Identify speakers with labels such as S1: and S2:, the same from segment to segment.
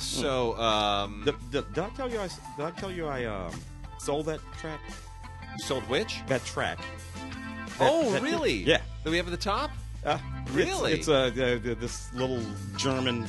S1: So, um,
S2: Did, did, did I tell you I s- did I tell you I um, sold that track?
S1: sold which?
S2: That track.
S1: Oh,
S2: that-
S1: really?
S2: Yeah.
S1: That we have at the top?
S2: Uh,
S1: Really?
S2: It's, it's uh, uh, this little German,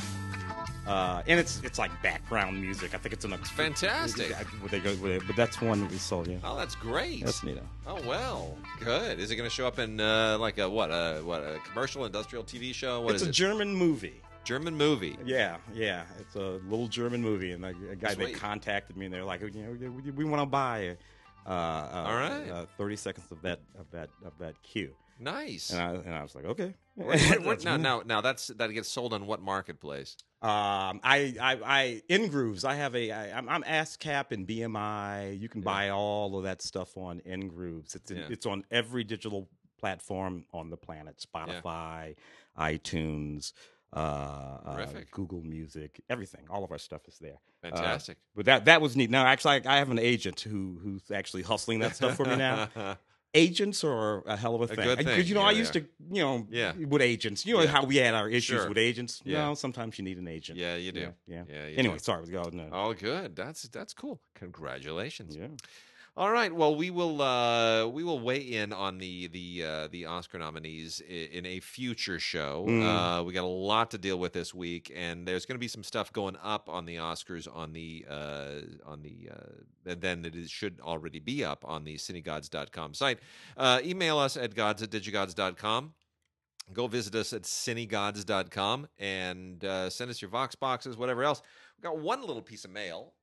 S2: uh, and it's it's like background music. I think it's an
S1: fantastic.
S2: They go, but that's one that we sold. Yeah,
S1: Oh, that's great.
S2: that's neat.
S1: Oh well, good. Is it going to show up in uh, like a what a what a commercial industrial TV show? What
S2: it's a
S1: it?
S2: German movie.
S1: German movie.
S2: Yeah, yeah, it's a little German movie, and a, a guy
S1: Sweet.
S2: that contacted me, and they're like, you know, we, we want to buy. Uh, uh,
S1: All right.
S2: uh, thirty seconds of that of that of that cue,
S1: Nice.
S2: and I, and I was like, okay.
S1: Now, now, now that's that gets sold on what marketplace?
S2: Um, I, I, I, INgrooves. I have a, I, I'm, I'm ASCAP and BMI. You can buy all of that stuff on INgrooves. It's, in,
S1: Yeah.
S2: it's on every digital platform on the planet: Spotify, iTunes, uh, uh, Google Music, everything. All of our stuff is there. Uh,
S1: Fantastic.
S2: but that, that was neat. Now, actually, I, I have an agent who, who's actually hustling that stuff for me now. Agents are a hell of a thing. Because you know,
S1: Yeah,
S2: I used to, you know,
S1: Yeah.
S2: with agents. You know
S1: Yeah.
S2: how we had our issues
S1: Sure.
S2: with agents.
S1: Yeah.
S2: You know, sometimes you need an agent.
S1: yeah, you do.
S2: Yeah, yeah.
S1: You
S2: Anyway,
S1: do.
S2: sorry, got no.
S1: Oh, good. That's that's cool. Congratulations.
S2: Yeah.
S1: All right. Well, we will uh, we will weigh in on the the uh, the Oscar nominees i- in a future show.
S2: Mm.
S1: Uh, we got a lot to deal with this week, and there's going to be some stuff going up on the Oscars on the uh, on the uh, and then it is, should already be up on the cinegods.com site. Uh, email us at gods at digigods.com. Go visit us at cinegods.com and uh, send us your Vox boxes, whatever else. We got one little piece of mail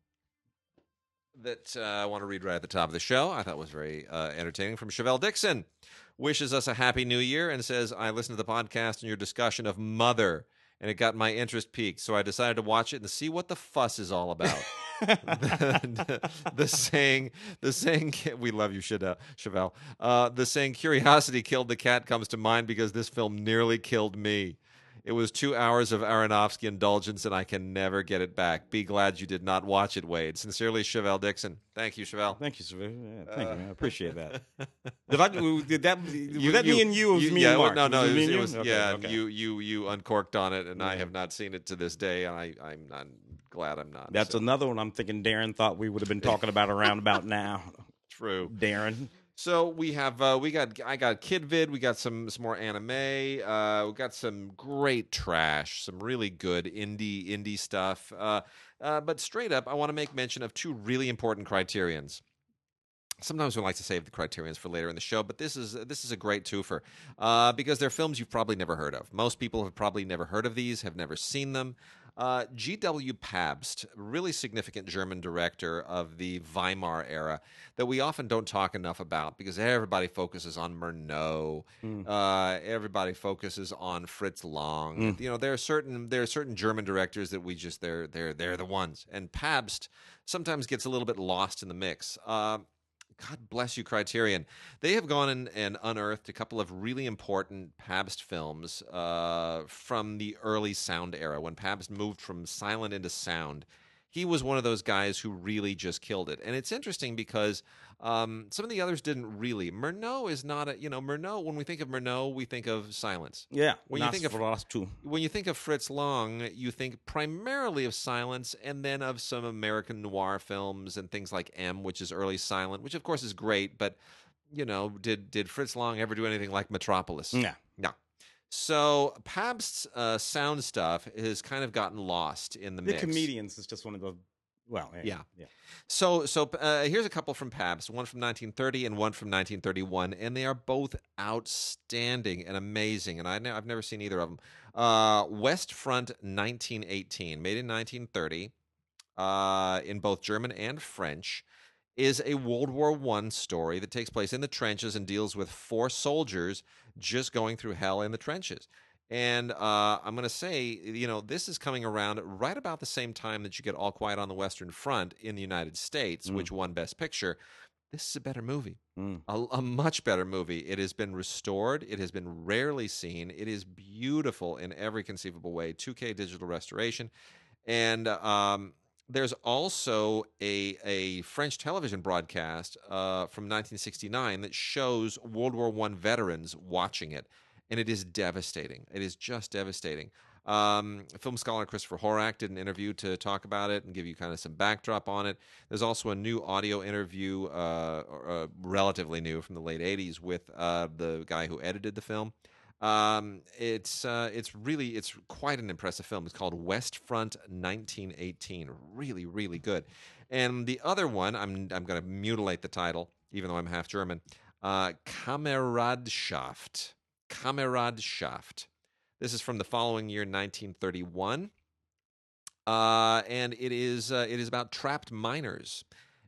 S1: that uh, I want to read right at the top of the show. I thought was very uh, entertaining from Chevelle Dixon. Wishes us a happy new year and says, I listened to the podcast and your discussion of Mother, and it got my interest peaked. So I decided to watch it and see what the fuss is all about. the, the saying, the saying, we love you, Chevelle. Chevelle. Uh, the saying, curiosity killed the cat comes to mind because this film nearly killed me. It was two hours of Aronofsky indulgence, and I can never get it back. Be glad you did not watch it, Wade. Sincerely, Chevelle Dixon. Thank you, Chevelle.
S2: Thank you, sir. Yeah, thank
S1: Uh,
S2: you, man. I appreciate that. Did I? Did that? Was
S1: You-
S2: that
S1: you-
S2: me and you? Or was
S1: you-
S2: me
S1: yeah,
S2: and Mark?
S1: no, no,
S2: Was
S1: it was, it
S2: you?
S1: was-
S2: Okay,
S1: yeah.
S2: okay.
S1: You, you, you uncorked on it, and I have not seen it to this day, and I, I'm not glad I'm not.
S2: That's
S1: so,
S2: another one. I'm thinking Darren thought we would have been talking about around about now.
S1: true.
S2: Darren.
S1: So we have uh, we got I got Kidvid, we got some some more anime, uh, we got some great trash, some really good indie indie stuff. Uh, uh, but straight up, I want to make mention of two really important criterions. Sometimes we like to save the criterions for later in the show, but this is this is a great twofer uh, because they're films you've probably never heard of. Most people have probably never heard of these, have never seen them. Uh, G.W. Pabst, really significant German director of the Weimar era that we often don't talk enough about because everybody focuses on Murnau,
S2: Mm.
S1: uh, everybody focuses on Fritz Lang.
S2: Mm.
S1: You know, there are certain there are certain German directors that we just they're they're they're the ones, and Pabst sometimes gets a little bit lost in the mix. Uh, God bless you, Criterion. They have gone in and unearthed a couple of really important Pabst films uh, from the early sound era when Pabst moved from silent into sound. He was one of those guys who really just killed it. And it's interesting because um, some of the others didn't really. Murnau is not a, you know, Murnau, when we think of Murnau, we think of silence.
S2: Yeah.
S1: When you think of-
S2: Nosferatu.
S1: When you think of Fritz Lang, you think primarily of silence and then of some American noir films and things like M, which is early silent, which of course is great, but you know, did did Fritz Lang ever do anything like Metropolis?
S2: Yeah.
S1: No. So Pabst's uh, sound stuff has kind of gotten lost in the
S2: The
S1: mix.
S2: comedians is just one of the. Well,
S1: Yeah.
S2: yeah.
S1: So, so uh, here's a couple from Pabst, one from 1930 and one from 1931, and they are both outstanding and amazing. And I I've never seen either of them. Uh, West Front 1918, made in 1930, uh, in both German and French, is a World War One story that takes place in the trenches and deals with four soldiers just going through hell in the trenches. And uh, I'm going to say, you know, this is coming around right about the same time that you get All Quiet on the Western Front in the United States,
S2: Mm.
S1: which won Best Picture. This is a better movie,
S2: Mm.
S1: a, a much better movie. It has been restored. It has been rarely seen. It is beautiful in every conceivable way. 2K digital restoration, and um, there's also a a French television broadcast uh, from 1969 that shows World War One veterans watching it, and it is devastating. It is just devastating. Um, film scholar Christopher Horak did an interview to talk about it and give you kind of some backdrop on it. There's also a new audio interview, uh, uh, relatively new from the late '80s, with uh, the guy who edited the film. Um, it's uh, it's really it's quite an impressive film. It's called West Front 1918. Really, really good. And the other one, I'm I'm going to mutilate the title, even though I'm half German. Uh, Kameradschaft. Kameradschaft. This is from the following year, 1931, uh, and it is uh, it is about trapped miners,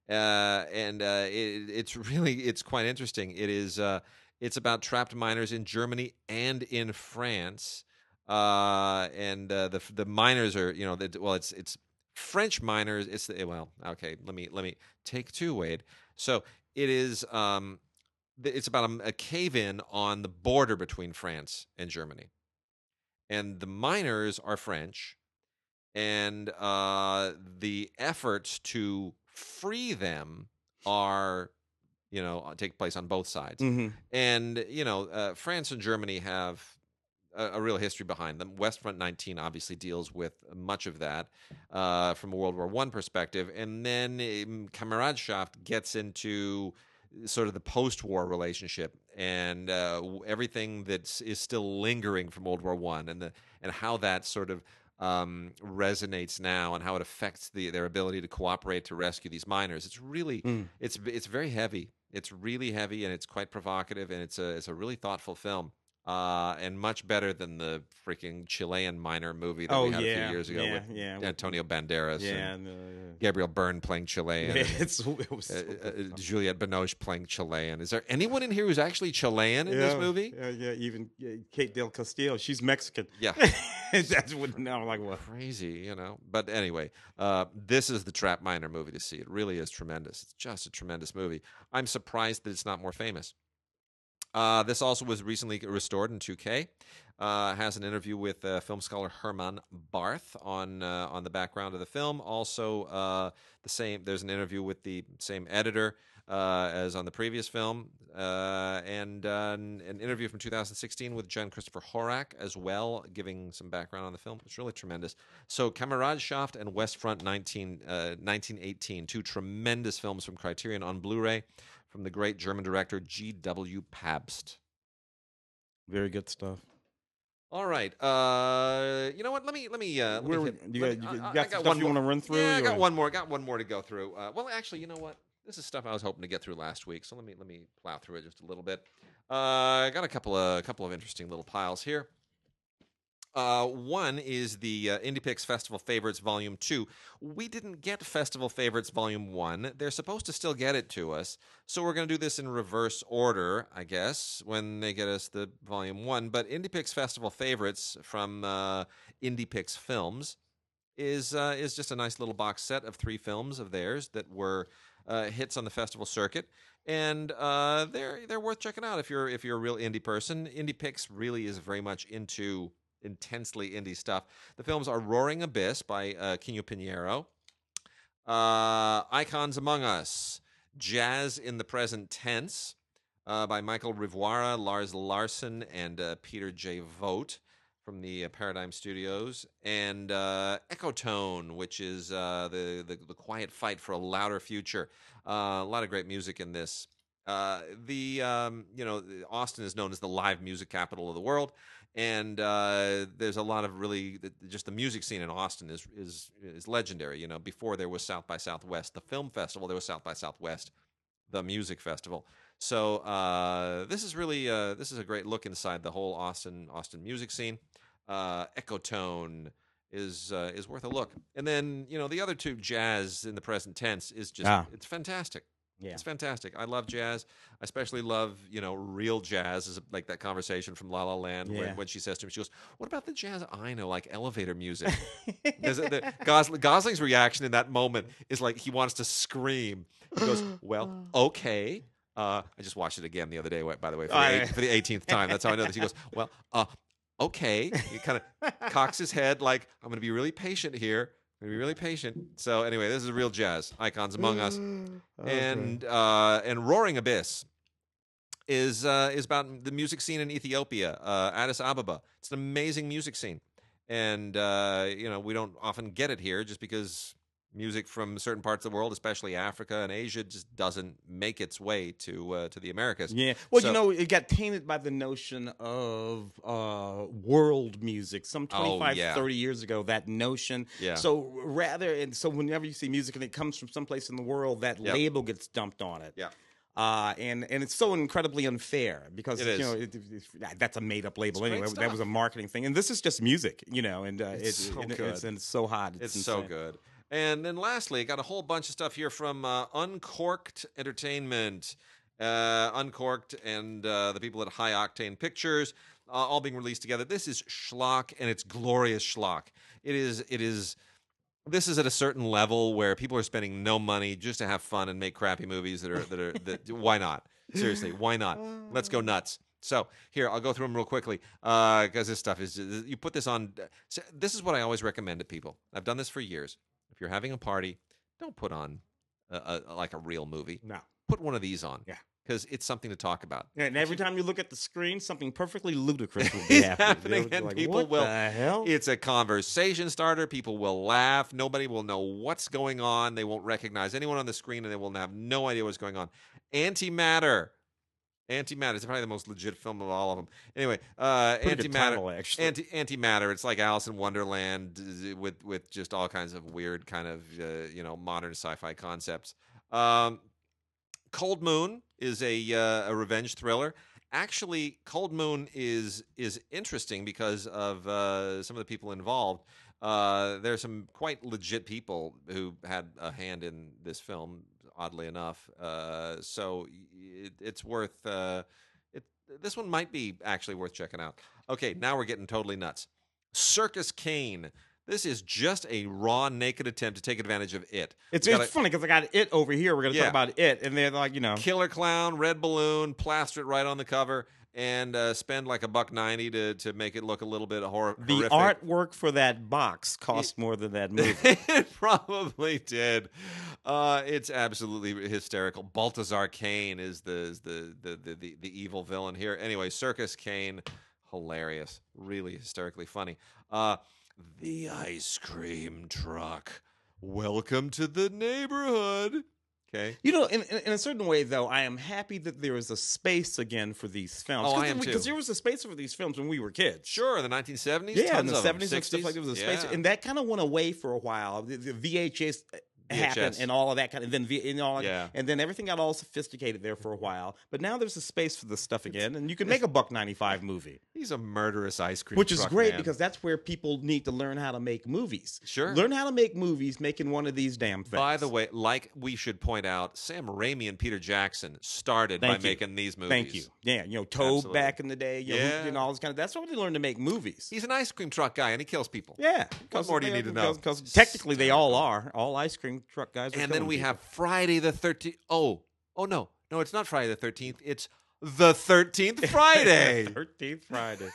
S1: uh, and uh, it, it's really it's quite interesting. It is uh, it's about trapped miners in Germany and in France, uh, and the the miners are you know the, well it's it's French miners. It's the, well okay. Let me let me take two, Wade. So it is um, it's about a, a cave in on the border between France and Germany and the miners are French, and uh, the efforts to free them are, you know, uh, take place on both sides.
S2: Mm-hmm.
S1: And you know, uh, France and Germany have a, a, real history behind them. West Front 19 obviously deals with much of that uh, from a World War One perspective, and then um, Kameradschaft gets into sort of the post-war relationship and uh, everything that is still lingering from World War One, and the and how that sort of um, resonates now, and how it affects the, their ability to cooperate to rescue these miners. It's really mm. it's it's very heavy. It's really heavy, and it's quite provocative, and it's a it's a really thoughtful film uh, and much better than the freaking Chilean miner movie that
S2: oh,
S1: we had
S2: yeah,
S1: a few years ago
S2: yeah,
S1: with
S2: yeah.
S1: Antonio Banderas and
S2: no.
S1: Gabriel Byrne playing Chilean.
S2: It's, it was
S1: uh,
S2: so
S1: uh, Juliette Binoche playing Chilean. Is there anyone in here who's actually Chilean in this movie?
S2: Yeah, yeah. Even Kate Del Castillo, she's Mexican.
S1: Yeah,
S2: that's what. Now, I'm like what?
S1: Crazy, you know. But anyway, uh, this is the Trap Miner movie to see. It really is tremendous. It's just a tremendous movie. I'm surprised that it's not more famous. Uh, this also was recently restored in 2K. Uh, has an interview with uh, film scholar Herman Barth on uh, on the background of the film. Also, uh, the same. There's an interview with the same editor uh, as on the previous film, and an, an, interview from 2016 with Jan-Christopher Horak as well, giving some background on the film. It's really tremendous. So, Kameradschaft and West Front 19, 1918, two tremendous films from Criterion on Blu-ray from the great German director G.W. Pabst.
S2: Very good stuff.
S1: All right. Uh, you know what? Let me let me. Uh, let
S2: Where
S1: me
S2: hit, you, got, you,
S1: got,
S2: got, stuff you want to run through?
S1: Yeah, I got one more. I got one more to go through. Uh, well, actually, you know what? This is stuff I was hoping to get through last week. So let me let me plow through it just a little bit. Uh, I got a couple of a couple of interesting little piles here. Uh, one is the uh, IndiePix Festival Favorites Volume 2. We didn't get Festival Favorites Volume 1. They're supposed to still get it to us. So we're going to do this in reverse order, I guess, when they get us the Volume 1. But IndiePix Festival Favorites from uh, IndiePix Films is, uh, is just a nice little box set of three films of theirs that were uh, hits on the festival circuit. And uh, they're they're worth checking out if you're if you're a real indie person. Indie IndiePix really is very much into intensely indie stuff. The films are Roaring Abyss by uh, Quino Piñero, uh, Icons Among Us, Jazz in the Present Tense uh, by Michael Rivoire, Lars Larson, and uh, Peter J. Vogt from the uh, Paradigm Studios, and uh, Echotone, which is uh, the, the, the quiet fight for a louder future. a lot of great music in this. the um, you know Austin is known as the live music capital of the world, and uh, there's a lot of really just the music scene in Austin is is is legendary. You know, before there was South by Southwest, the film festival, there was South by Southwest, the music festival. So uh, this is really uh, this is a great look inside the whole Austin Austin music scene. Uh, Echotone is uh, is worth a look, and then you know the other two, jazz in the present tense, is just ah. it's fantastic.
S2: Yeah.
S1: It's fantastic. I love jazz. I especially love, you know, real jazz is like that conversation from La La Land yeah. when, when, she says to him, she goes, What about the jazz I know, like elevator music? the, Gosling, Gosling's reaction in that moment is like he wants to scream. He goes, Well, okay. Uh, I just watched it again the other day, by the way, for the, eight, for the 18th time. That's how I know this. He goes, Well, uh, okay. He kind of cocks his head like, I'm going to be really patient here be really patient. So anyway, this is real jazz icons among us, okay. and uh, and Roaring Abyss is uh, is about the music scene in Ethiopia, uh, Addis Ababa. It's an amazing music scene, and uh, you know we don't often get it here just because music from certain parts of the world, especially Africa and Asia, just doesn't make its way to uh, to the Americas.
S2: Yeah. Well,
S1: So-
S2: you know, it got tainted by the notion of uh, world music. Some
S1: Oh,
S2: 25,
S1: yeah.
S2: 30 years ago, that notion.
S1: Yeah.
S2: So rather, and so whenever you see music and it comes from someplace in the world, that
S1: Yep.
S2: label gets dumped on it.
S1: Yeah.
S2: Uh, and and it's so incredibly unfair because
S1: It
S2: you know it, it- that's a made up label anyway. That was a marketing thing, and this is just music, you know. And uh,
S1: It's
S2: it's,
S1: so
S2: and
S1: good.
S2: It's, and it's so hot.
S1: It's,
S2: It's,
S1: so good. And then lastly, I got a whole bunch of stuff here from uh, Uncorked Entertainment. Uh, Uncorked and uh, the people at High Octane Pictures, uh, all being released together. This is schlock, and it's glorious schlock. It is. It is. This is at a certain level where people are spending no money just to have fun and make crappy movies that are that are that. why not? Seriously, why not? Let's go nuts. So here, I'll go through them real quickly because this stuff is. You put this on. this is what I always recommend to people. I've done this for years. If you're having a party, don't put on a, a, like a real movie.
S2: No.
S1: Put one of these on.
S2: Yeah.
S1: Because it's something to talk about.
S2: Yeah, And every time you look at the screen, something perfectly ludicrous will be happening.
S1: and
S2: like,
S1: people
S2: what
S1: will-
S2: The hell?
S1: It's a conversation starter. People will laugh. Nobody will know what's going on. They won't recognize anyone on the screen, and they will have no idea what's going on. Antimatter. Antimatter is probably the most legit film of all of them. Anyway, uh,
S2: Pretty
S1: Antimatter.
S2: title, actually.
S1: Anti antimatter. It's like Alice in Wonderland with with just all kinds of weird kind of uh, you know modern sci-fi concepts. Um, Cold Moon is a uh, a revenge thriller. Actually, Cold Moon is is interesting because of uh, some of the people involved. Uh, there's some quite legit people who had a hand in this film. Oddly enough, uh, so it, it's worth. Uh, it, this one might be actually worth checking out. Okay, now we're getting totally nuts. Circus Kane. This is just a raw, naked attempt to take advantage of it.
S2: It's,
S1: We gotta-
S2: it's funny because I got it over here. We're going to
S1: Yeah.
S2: talk about it, and they're like, you know,
S1: Killer clown, red balloon, plaster it right on the cover, and uh, spend like a buck ninety to to make it look a little bit hor-
S2: the
S1: horrific.
S2: artwork for that box cost more than that movie.
S1: it probably did. Uh, it's absolutely hysterical. Baltazar Kane is the is the, the the the the evil villain here. Anyway, Circus Kane, hilarious, really hysterically funny. Uh, the ice cream truck. Welcome to the neighborhood. Okay.
S2: You know, in, in, a certain way, though, I am happy that there is a space again for these films.
S1: Oh, I am
S2: Because there was a space for these films when we were kids.
S1: Sure, the 1970s.
S2: Yeah, in the
S1: of them.
S2: seventies and stuff like that. Was a
S1: yeah.
S2: space, and that kind of went away for a while. The, the VHS happened
S1: VHS.
S2: and all of that kind of then V, and all
S1: Yeah.
S2: and then everything got all sophisticated there for a while. But now there's a space for this stuff again, and you can make a buck ninety five movie,
S1: He's a murderous ice cream
S2: which is great
S1: man.
S2: because that's where people need to learn how to make movies.
S1: Sure.
S2: learn how to make movies, making one of these damn things.
S1: By the way, like we should point out, Sam Raimi and Peter Jackson started
S2: Thank
S1: by
S2: you.
S1: making these movies.
S2: Thank you. Yeah, you know, Toad
S1: Absolutely.
S2: back in the day, you know,
S1: Yeah.
S2: and all this kind of. That's why they learned to make movies.
S1: He's an ice cream truck guy, and he kills people.
S2: yeah.
S1: What more do you need to know?
S2: Because technically they all are. All ice cream truck guys.
S1: And then we
S2: people.
S1: have Friday the Thirteenth. Oh, oh no, no, it's not Friday the Thirteenth. It's the Thirteenth Friday.
S2: Thirteenth Friday.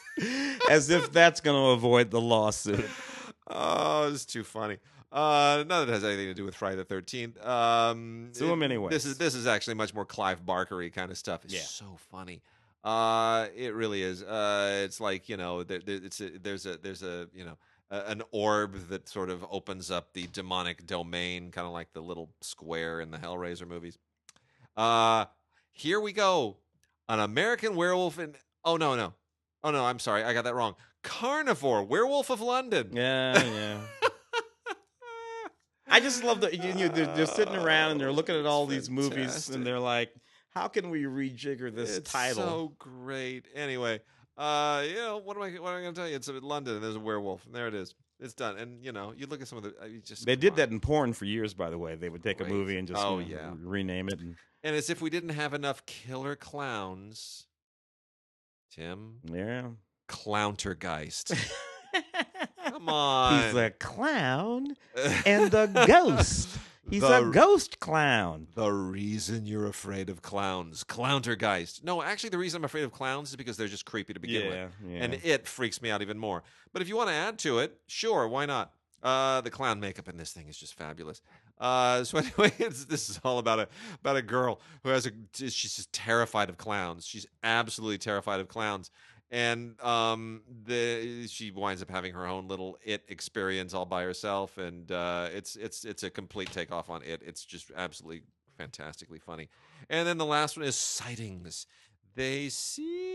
S2: As if that's going to avoid the lawsuit.
S1: oh, it's too funny. Uh, none of it has anything to do with Friday the Thirteenth. Um,
S2: Sue him anyway.
S1: This is this is actually much more Clive Barkery kind of stuff. It's
S2: Yeah.
S1: so funny. Uh, it really is. Uh, it's like you know, there, there, it's a, there's a there's a you know an orb that sort of opens up the demonic domain, kind of like the little square in the Hellraiser movies. Uh, here we go. An American werewolf in. Oh no no, oh no, I'm sorry, I got that wrong. Carnivore, Werewolf of London.
S2: Yeah, yeah. I just love that you, you, they're, they're sitting around and they're looking at all these movies and they're like, "How can we rejigger this
S1: it's
S2: title?"
S1: so great. Anyway, uh, you know what am I? What am I going to tell you? It's in London, and there's a werewolf, and there it is. It's done. And you know, you look at some of the. I mean, just
S2: They did that in porn for years, by the way. They would take a movie and just
S1: Oh,
S2: you know,
S1: yeah.
S2: rename it. And,
S1: and as if we didn't have enough killer clowns. Tim,
S2: yeah.
S1: Clowntergeist. Come on.
S2: He's a clown and a ghost. He's
S1: The-
S2: a ghost clown.
S1: The reason you're afraid of clowns, Clowntergeist. No, actually, the reason I'm afraid of clowns is because they're just creepy to begin with.
S2: yeah.
S1: and it freaks me out even more. But if you want to add to it, sure, why not? Uh, the clown makeup in this thing is just fabulous. Uh, so anyway, it's, this is all about a about a girl who has a she's just terrified of clowns. She's absolutely terrified of clowns, and um, the she winds up having her own little it experience all by herself, and uh, it's it's it's a complete takeoff on it. It's just absolutely fantastically funny. And then the last one is sightings. They see.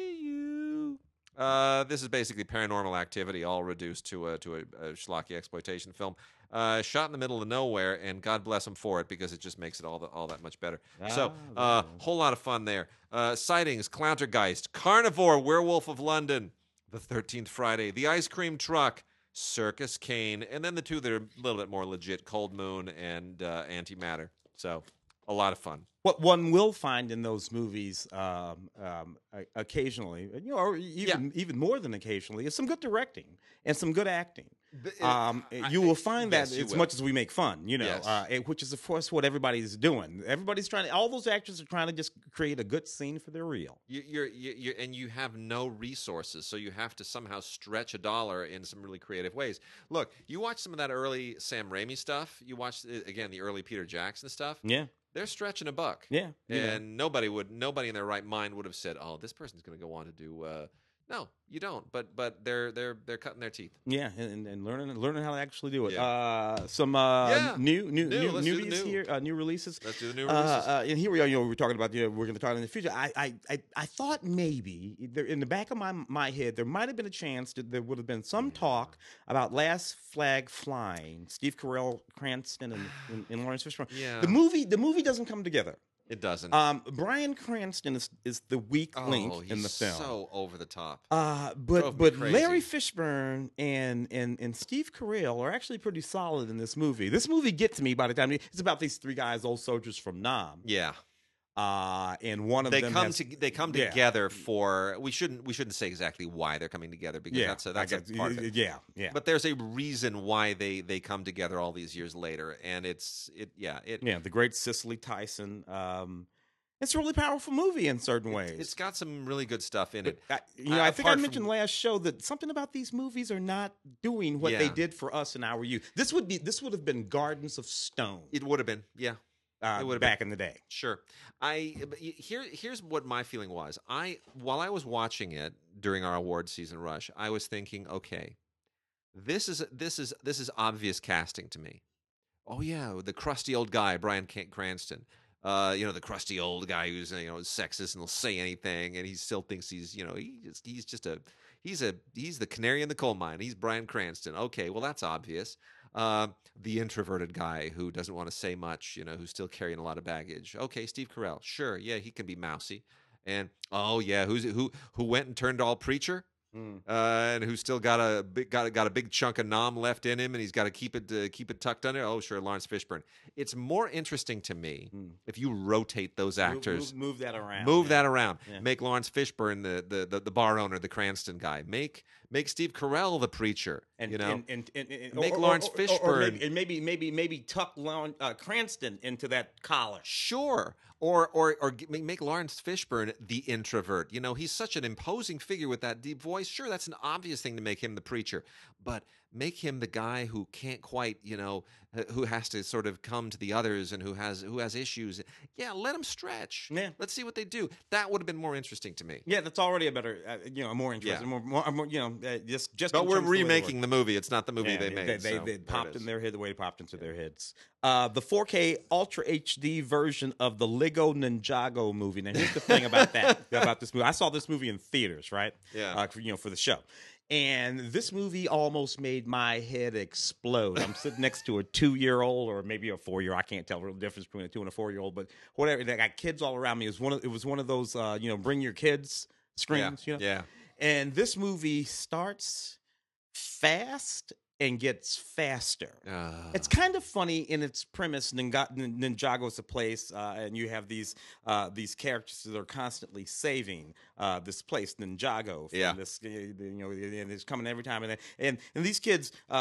S1: Uh, this is basically paranormal activity, all reduced to a to a, a schlocky exploitation film. Uh, shot in the middle of nowhere, and God bless them for it because it just makes it all the, all that much better. so,
S2: a
S1: uh, whole lot of fun there. Uh, sightings: Clowntergeist, Carnivore, Werewolf of London, The Thirteenth Friday, The Ice Cream Truck, Circus Kane, and then the two that are a little bit more legit: Cold Moon and uh, Antimatter. So, a lot of fun.
S2: What one will find in those movies, um, um, occasionally, you know, or even even more than occasionally, is some good directing and some good acting. Um, you will find that
S1: yes,
S2: as
S1: will.
S2: much as we make fun, you know,
S1: Yes.
S2: uh, and- which is of course what everybody's doing. Everybody's trying to. All those actors are trying to just create a good scene for their reel.
S1: You, you're, you you're, and you have no resources, so you have to somehow stretch a dollar in some really creative ways. Look, you watch some of that early Sam Raimi stuff. You watch uh, again the early Peter Jackson stuff.
S2: Yeah,
S1: They're stretching a buck,
S2: yeah,
S1: and nobody would, nobody in their right mind would have said, "Oh, this person's going to go on to do." Uh, no, you don't. But but they're they're they're cutting their teeth.
S2: Yeah, and, and learning learning how to actually do it.
S1: Yeah.
S2: Uh, some uh,
S1: Yeah.
S2: new new
S1: New,
S2: new
S1: let's do the
S2: newbies
S1: new.
S2: here, uh, new releases.
S1: Let's do the new
S2: Uh,
S1: releases.
S2: uh, and here we are. You know, we're talking about. You know, we're going to talk in the future. I, I, I, I thought maybe there, in the back of my my head there might have been a chance that there would have been some talk about Last Flag Flying, Steve Carell, Cranston, and, and, and Laurence Fishburne.
S1: yeah,
S2: The movie, the movie doesn't come together.
S1: It doesn't.
S2: Um, Bryan Cranston is is the weak link
S1: oh,
S2: in the film.
S1: so over the top.
S2: Uh, but but. Larry Fishburne and and and Steve Carell are actually pretty solid in this movie. This movie gets me by the time it's about these three guys, old soldiers from Nam.
S1: Yeah,
S2: Uh, and one of
S1: they
S2: them
S1: come
S2: has,
S1: to, they come
S2: yeah.
S1: together for we shouldn't we shouldn't say exactly why they're coming together because
S2: yeah,
S1: that's a, that's a
S2: guess-
S1: part of it.
S2: yeah, yeah.
S1: But there's a reason why they they come together all these years later, and it's it yeah it
S2: yeah, the great Cicely Tyson. Um, it's a really powerful movie in certain ways.
S1: it's got some really good stuff in
S2: But
S1: it.
S2: I, you know,
S1: Uh,
S2: I think I
S1: apart from-
S2: mentioned last show that something about these movies are not doing what they did for us in our youth. This would be this would have been Gardens of Stone
S1: It would have been yeah
S2: uh,
S1: would've been.
S2: back in the day.
S1: sure. I here here's what my feeling was. I while I was watching it during our award season rush, I was thinking, okay, this is this is this is obvious casting to me. Oh yeah, the crusty old guy, Bryan Cranston. Uh, you know, the crusty old guy who's you know sexist and will say anything, and he still thinks he's you know he just he's just a he's a he's the canary in the coal mine. He's Bryan Cranston. Okay, well that's obvious. Uh, the introverted guy who doesn't want to say much, you know, who's still carrying a lot of baggage. Okay, Steve Carell. Sure, yeah, he can be mousy. And oh yeah, who's who who went and turned all preacher?
S2: Mm.
S1: uh, and who's still got a big got a, got a big chunk of Nam left in him, and he's got to keep it uh, keep it tucked under. Oh, sure, Laurence Fishburne. It's more interesting to me
S2: Mm.
S1: if you rotate those
S2: Move-
S1: actors,
S2: move, move that around.
S1: move
S2: yeah.
S1: that around,
S2: Yeah.
S1: make Laurence Fishburne the, the the the bar owner, the Cranston guy, make make Steve Carell the preacher.
S2: and
S1: you know,
S2: and, and, and, and-
S1: Make
S2: or-
S1: Laurence
S2: or- or- or
S1: Fishburne-
S2: maybe, and maybe maybe maybe tuck Lon, uh, Cranston into that collar.
S1: Sure. Or or or make- make Laurence Fishburne the introvert. You know, he's such an imposing figure with that deep voice. Sure, that's an obvious thing to make him the preacher, but make him the guy who can't quite, you know, who has to sort of come to the others and who has who has issues. Yeah, let him stretch.
S2: Yeah.
S1: Let's see what they do. That would have been more interesting to me.
S2: Yeah, that's already a better, uh, you know, more interesting, more, more, more, you know, uh, just just.
S1: But we're
S2: of the way they work.
S1: remaking the movie. It's not the movie
S2: Yeah,
S1: they made.
S2: They, they,
S1: so
S2: they popped in their head the way it popped into their heads. Uh, the 4K Ultra HD version of the Lego Ninjago movie. Now, here's the thing about that, about this movie. I saw this movie in theaters, right?
S1: Yeah.
S2: Uh, you know, for the show. And this movie almost made my head explode. I'm sitting next to a two year old or maybe a four year. Old. I can't tell the difference between a two and a four year old, but whatever. They got kids all around me. It was one of, it was one of those, uh, you know, bring your kids
S1: yeah.
S2: screens, you know?
S1: yeah.
S2: And this movie starts fast and gets faster.
S1: Uh,
S2: It's kind of funny in its premise. Ninja- Nin- Ninjago's a place, uh, and you have these uh, these characters that are constantly saving uh, this place, Ninjago. From
S1: Yeah.
S2: This, you know, and it's coming every time, and and and these kids, uh, uh,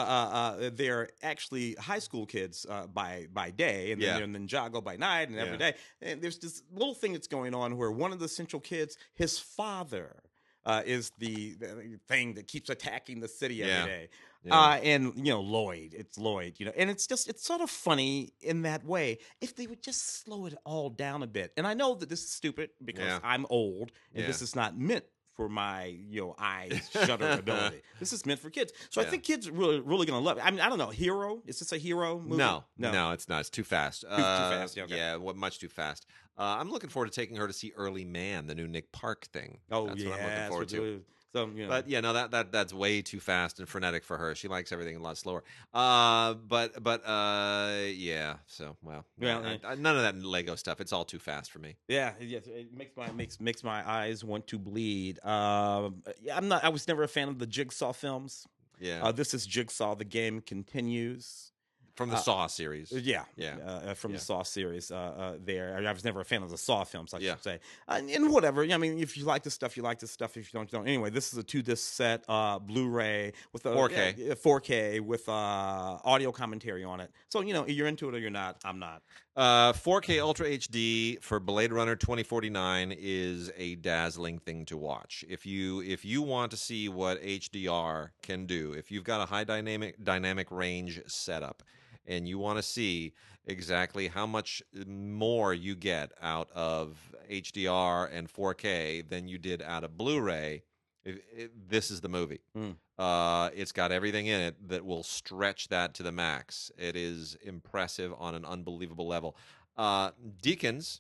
S2: uh, they're actually high school kids uh, by by day, and
S1: Yeah.
S2: then they're Ninjago by night, and every
S1: Yeah.
S2: day. And there's this little thing that's going on where one of the central kids, his father. Uh, is the, the thing that keeps attacking the city every
S1: Yeah.
S2: day.
S1: Yeah.
S2: Uh, and you know Lloyd, it's Lloyd, you know, and it's just it's sort of funny in that way. If they would just slow it all down a bit, and I know that this is stupid because
S1: Yeah.
S2: I'm old and this is not meant for my you know eyes shutter ability. This is meant for kids, so I think kids are really really gonna love it. I mean, I don't know, hero. Is this a hero movie?
S1: No, no, it's not. It's too fast. Too,
S2: too fast, yeah, okay.
S1: what much too fast. Uh, I'm looking forward to taking her to see Early Man, the new Nick Park thing.
S2: Oh
S1: That's
S2: yeah,
S1: what I'm looking forward to.
S2: So you know,
S1: But yeah, no, that that that's way too fast and frenetic for her. She likes everything a lot slower. Uh, but but uh, yeah. So well,
S2: Well,
S1: I-
S2: eh.
S1: I- none of that Lego stuff. It's all too fast for me.
S2: Yeah, yes, it makes my makes makes my eyes want to bleed. Um, yeah, I'm not. I was never a fan of the Jigsaw films.
S1: Yeah,
S2: Uh, this is Jigsaw. The game continues.
S1: From the
S2: uh,
S1: Saw series.
S2: Yeah,
S1: Yeah.
S2: uh, uh, from
S1: Yeah.
S2: the Saw series. Uh, uh, there, I was never a fan of the Saw films. I
S1: Yeah.
S2: should say, and, and whatever. I mean, if you like the stuff, you like the stuff. If you don't, you don't. Anyway, this is a two disc set, uh, Blu-ray with a
S1: 4K.
S2: yeah, 4K with uh, audio commentary on it. So you know, you're into it or you're not. I'm not.
S1: Uh, 4K Ultra HD for Blade Runner 2049 is a dazzling thing to watch. If you if you want to see what HDR can do, if you've got a high dynamic dynamic range setup and you want to see exactly how much more you get out of HDR and 4K than you did out of Blu-ray, it, it- this is the movie.
S2: Mm.
S1: Uh, it's got everything in it that will stretch that to the max. It is impressive on an unbelievable level. Uh, Deakins,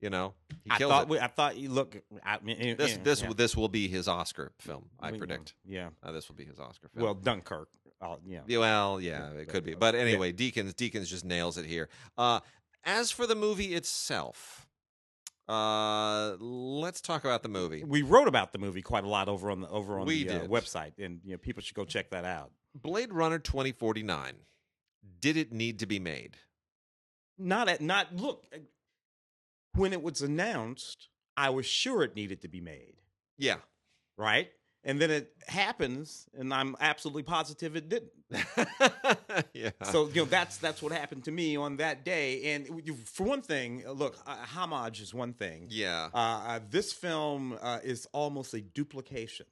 S1: you know, he
S2: I thought.
S1: it.
S2: We, I thought you look. I mean,
S1: this
S2: yeah,
S1: this
S2: yeah.
S1: this will be his Oscar film. I predict.
S2: Yeah.
S1: Uh, this will be his Oscar film.
S2: Well, Dunkirk. Uh, yeah.
S1: Yeah, well, yeah, it could be. But anyway, Deakins Deakins just nails it here. Uh, as for the movie itself, uh, let's talk about the movie.
S2: We wrote about the movie quite a lot over on the over on
S1: We
S2: the uh, website, and you know, people should go check that out.
S1: Blade Runner 2049. Did it need to be made?
S2: Not at not look. uh, When it was announced, I was sure it needed to be made,
S1: Yeah.
S2: right? And then it happens, and I'm absolutely positive it didn't.
S1: yeah.
S2: So you know that's that's what happened to me on that day. And you- for one thing, uh, look, uh, homage is one thing.
S1: yeah.
S2: Uh, uh, this film uh, is almost a duplication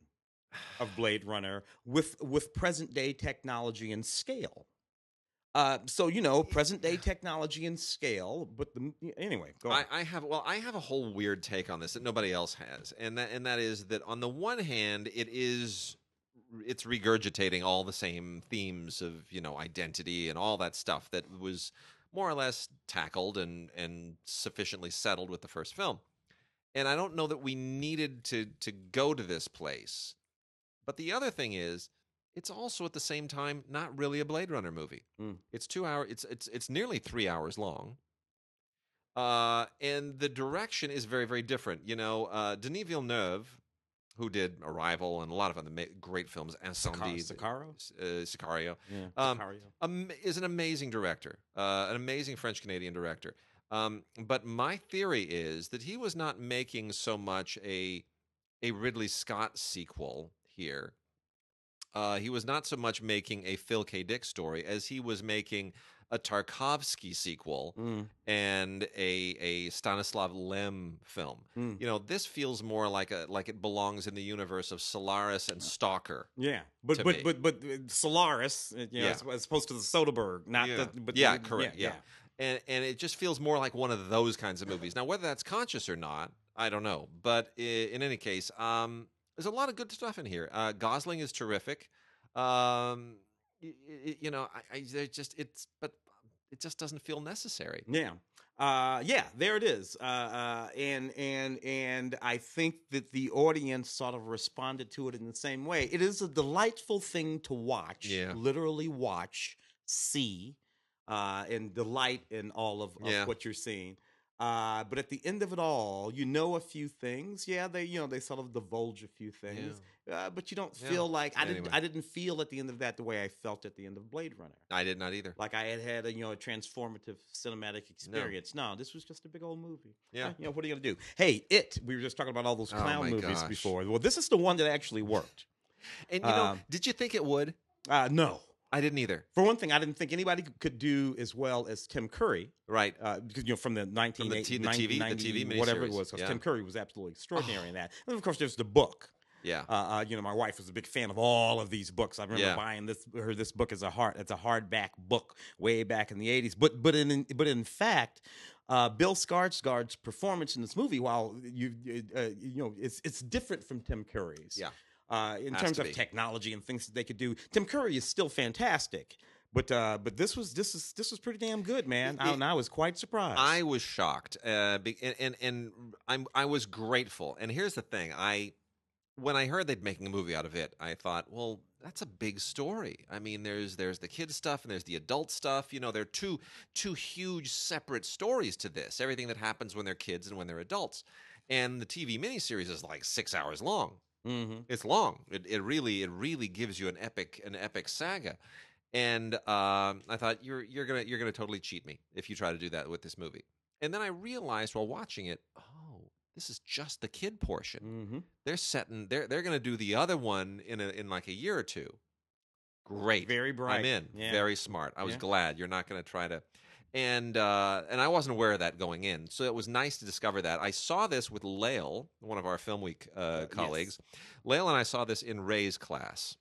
S2: of Blade Runner with with present day technology and scale. Uh, so you know, present day technology and scale, but the anyway, go.
S1: I, I have well, I have a whole weird take on this that nobody else has, and that and that is that on the one hand, it is it's regurgitating all the same themes of you know identity and all that stuff that was more or less tackled and and sufficiently settled with the first film. And I don't know that we needed to to go to this place. But the other thing is, it's also at the same time not really a Blade Runner movie.
S2: Mm.
S1: It's two hour. It's it's it's nearly three hours long. Uh, and the direction is very very different. You know, uh, Denis Villeneuve, who did Arrival and a lot of other great films, Incendies,
S2: Sicario?
S1: uh, Sicario,
S2: yeah,
S1: um,
S2: Sicario.
S1: am- is an amazing director, uh, an amazing French Canadian director. Um, but my theory is that he was not making so much a a Ridley Scott sequel here. Uh, he was not so much making a Phil K. Dick story as he was making a Tarkovsky sequel
S2: Mm,
S1: and a a Stanislav Lem film.
S2: mm.
S1: You know, this feels more like a like it belongs in the universe of Solaris and Stalker.
S2: Yeah, but but, but but uh, Solaris, uh, you know,
S1: Yeah.
S2: as, as opposed to the Soderbergh, not
S1: Yeah.
S2: the but
S1: Yeah,
S2: the-
S1: correct, yeah. and and it just feels more like one of those kinds of movies. Now, whether that's conscious or not, I don't know. But i- in any case, um, there's a lot of good stuff in here. Uh, Gosling is terrific. Um, y- y- you know, I, I there just it's but it just doesn't feel necessary.
S2: Yeah. Uh, yeah, there it is. Uh, uh, and and and I think that the audience sort of responded to it in the same way. It is a delightful thing to watch.
S1: Yeah.
S2: Literally watch, see, uh, and delight in all of, of
S1: Yeah.
S2: what you're seeing. Uh, but at the end of it all, you know a few things. Yeah, they you know they sort of divulge a few things, uh, but you don't
S1: Yeah.
S2: feel like I didn't I didn't feel at the end of that the way I felt at the end of Blade Runner
S1: I did not either.
S2: like I had had a you know a transformative cinematic experience. No, this was just a big old movie.
S1: Yeah.
S2: You know what are you gonna do? Hey, it. We were just talking about all those
S1: Oh
S2: clown
S1: my
S2: movies
S1: gosh.
S2: before. Well, this is the one that actually worked.
S1: And you know,
S2: Um,
S1: did you think it would?
S2: Uh, no,
S1: I didn't either.
S2: for one thing, I didn't think anybody could do as well as Tim Curry.
S1: Right.
S2: Uh, because you know from the 1980,
S1: T- the TV the TV
S2: whatever it was.
S1: yeah.
S2: Tim Curry was absolutely extraordinary in that. And of course, there's the book.
S1: Yeah.
S2: Uh, uh, you know, my wife was a big fan of all of these books. I remember
S1: Yeah.
S2: buying this her this book as a hard it's a hardback book way back in the eighties. But but in but in fact, uh, Bill Skarsgård's performance in this movie, while you uh, you know it's it's different from Tim Curry's.
S1: Yeah.
S2: Uh, in
S1: Has
S2: terms of
S1: be.
S2: technology and things that they could do, Tim Curry is still fantastic. But uh, but this was this is this was pretty damn good, man. I, and I was quite surprised.
S1: I was shocked, uh, be- and, and and I'm I was grateful. And here's the thing: I when I heard they'd making a movie out of it, I thought, well, that's a big story. I mean, there's there's the kid stuff and there's the adult stuff. You know, there are two two huge separate stories to this. Everything that happens when they're kids and when they're adults. And the TV miniseries is like six hours long.
S2: Hmm
S1: It's long. It, it really it really gives you an epic an epic saga. And um, I thought you're you're gonna you're gonna totally cheat me if you try to do that with this movie. And then I realized while watching it, oh, this is just the kid portion.
S2: hmm
S1: They're setting they're they're gonna do the other one in a, in like a year or two. Great.
S2: Very bright.
S1: I'm in.
S2: Yeah.
S1: Very smart. I was
S2: Yeah.
S1: glad you're not going to try to. And uh, and I wasn't aware of that going in, so it was nice to discover that. I saw this with Lael, one of our Film Week uh,
S2: Uh, yes.
S1: colleagues. Lael and I saw this in Ray's class.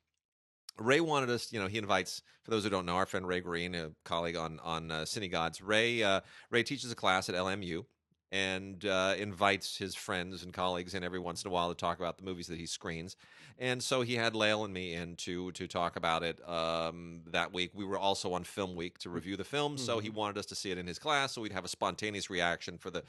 S1: Ray wanted us, you know, he invites. For those who don't know, our friend Ray Green, a colleague on on uh, Cine Gods. Ray uh, Ray teaches a class at LMU and uh, invites his friends and colleagues in every once in a while to talk about the movies that he screens. And so he had Lael and me in to to talk about it um, that week. We were also on Film Week to review the film, so he wanted us to see it in his class, so we'd have a spontaneous reaction for the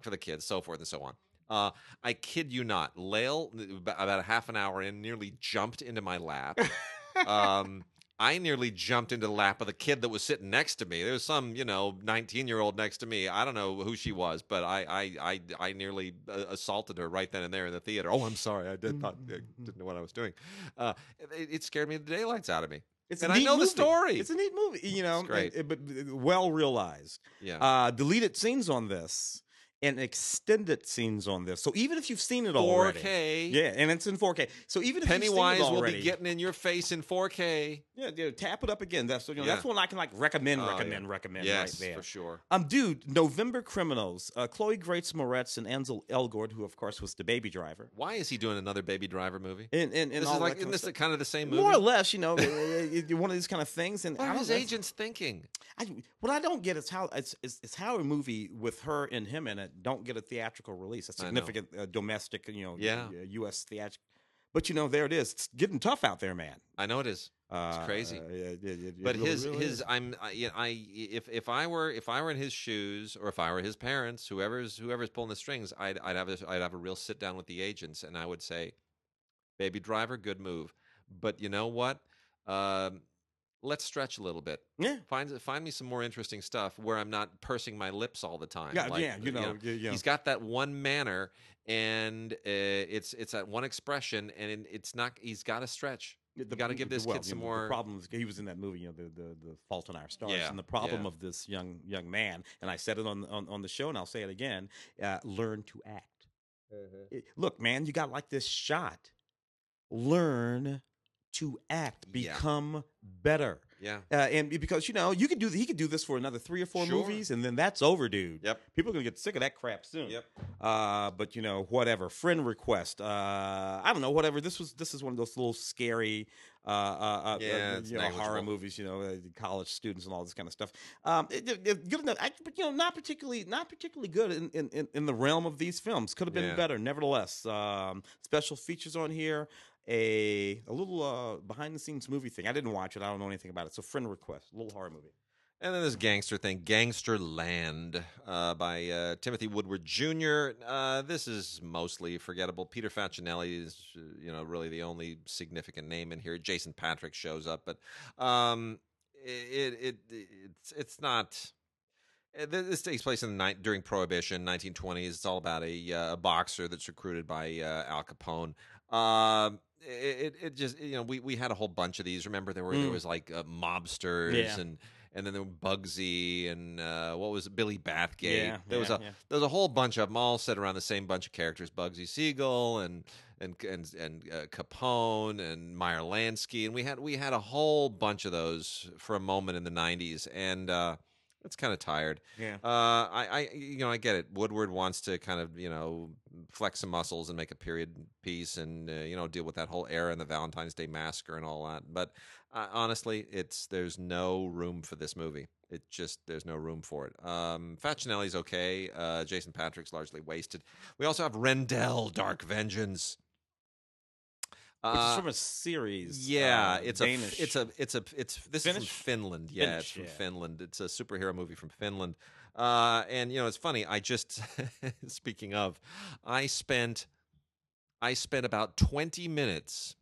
S1: for the kids, so forth and so on. Uh, I kid you not, Lael, about a half an hour in, nearly jumped into my lap. um, I nearly jumped into the lap of the kid that was sitting next to me. There was some, you know, 19 year old next to me. I don't know who she was, but I, I, I, I nearly uh, assaulted her right then and there in the theater. Oh, I'm sorry. I did thought, I didn't know what I was doing. Uh, it, it scared me the daylights out of me.
S2: It's
S1: And
S2: a
S1: I
S2: neat
S1: know the story.
S2: It's a neat movie, you know,
S1: It's great.
S2: and- but well realized.
S1: Yeah.
S2: Uh, deleted scenes on this and extended scenes on this. So even if you've seen it already,
S1: 4K.
S2: yeah, and it's in 4K. So even if you've
S1: Pennywise
S2: seen it
S1: will be getting in your face in 4K.
S2: yeah, yeah, tap it up again. That's you know,
S1: Yeah.
S2: that's one I can like recommend,
S1: Oh, yeah.
S2: recommend, recommend
S1: yes,
S2: right there.
S1: for sure.
S2: Um, dude, November Criminals. Uh, Chloe Grace Moretz and Ansel Elgort, who of course was the baby driver.
S1: Why is he doing another Baby Driver movie?
S2: And and, and
S1: This is like, isn't this kind of the same movie?
S2: more or less, you know, one of these kind of things. And
S1: What are his agents thinking?
S2: I, what I don't get is how it's, it's, it's how a movie with her and him in it don't get a theatrical release, a significant uh, domestic, you know,
S1: Yeah.
S2: uh, U.S. theatrical. But you know, there it is. It's getting tough out there, man.
S1: I know it is.
S2: Uh,
S1: crazy.
S2: uh, it- it
S1: But
S2: really-
S1: his
S2: really
S1: his
S2: is.
S1: I'm I, you know, I if if I were if I were in his shoes or if I were his parents whoever's whoever's pulling the strings I'd I'd have a, I'd have a real sit down with the agents and I would say, baby driver, good move, but you know what, um, let's stretch a little bit.
S2: yeah,
S1: Find find me some more interesting stuff where I'm not pursing my lips all the time.
S2: yeah,
S1: Like,
S2: yeah. You know, you, know.
S1: He's got that one manner, and uh, it's it's that one expression, and it's not. He's got to stretch.
S2: The-
S1: You gotta give this
S2: well,
S1: kid some
S2: you know,
S1: more-
S2: The problem he was in that movie, you know, the the, the Fault in Our Stars,
S1: Yeah,
S2: and the problem
S1: yeah.
S2: of this young young man, and I said it on on, on the show, and I'll say it again: uh, learn to act. It- look, man, you got like this shot. Learn to act,
S1: Yeah.
S2: become better.
S1: Yeah.
S2: Uh, and because you know you could do he could do this for another three or four
S1: Sure.
S2: movies, and then that's over, dude.
S1: Yep.
S2: People are gonna get sick of that crap soon.
S1: Yep.
S2: Uh, but you know, whatever. Friend request. Uh, I don't know. Whatever. This was. This is one of those little scary. Uh, uh, uh,
S1: Yeah,
S2: uh, you know, horror movies. You know, college students and all this kind of stuff. Um, it, it- good enough. I, but you know, not particularly, not particularly good in, in, in, in the realm of these films. Could have been
S1: Yeah.
S2: better. Nevertheless, um, special features on here. A a little uh, behind the scenes movie thing. I didn't watch it. I don't know anything about it. So, friend request, a little horror movie.
S1: And then this gangster thing, Gangster Land, uh, by uh, Timothy Woodward Jr. Uh, this is mostly forgettable. Peter Facinelli is, uh, you know, really the only significant name in here. Jason Patric shows up, but um, it, it, it it's it's not. uh, This takes place in the night during Prohibition, 1920s. It's all about a, uh, boxer that's recruited by uh, Al Capone. Um, it, it, just you know we, we had a whole bunch of these. Remember there were there
S2: Mm.
S1: was like uh, mobsters
S2: Yeah.
S1: and and then there were Bugsy and uh, what was it, Billy Bathgate.
S2: Yeah,
S1: there was a
S2: yeah.
S1: there was a whole bunch of them all set around the same bunch of characters: Bugsy Siegel and and and and uh, Capone and Meyer Lansky, and we had we had a whole bunch of those for a moment in the '90s, and uh, it's kind of tired.
S2: Yeah.
S1: Uh, I, I, you know, I get it. Woodward wants to kind of, you know, flex some muscles and make a period piece, and uh, you know, deal with that whole era and the Valentine's Day massacre and all that. But uh, honestly, it's there's no room for this movie. It just there's no room for it. Um, Facinelli's okay. Uh, Jason Patric's largely wasted. We also have Rendel, Dark Vengeance.
S2: Which is
S1: Uh,
S2: from a series.
S1: yeah,
S2: uh,
S1: it's
S2: Danish.
S1: a it's a it's a it's this
S2: Finnish?
S1: is from Finland. Yeah,
S2: Finnish,
S1: it's from
S2: yeah.
S1: Finland. It's a superhero movie from Finland. Uh, and you know, it's funny. I just speaking of, I spent I spent about twenty minutes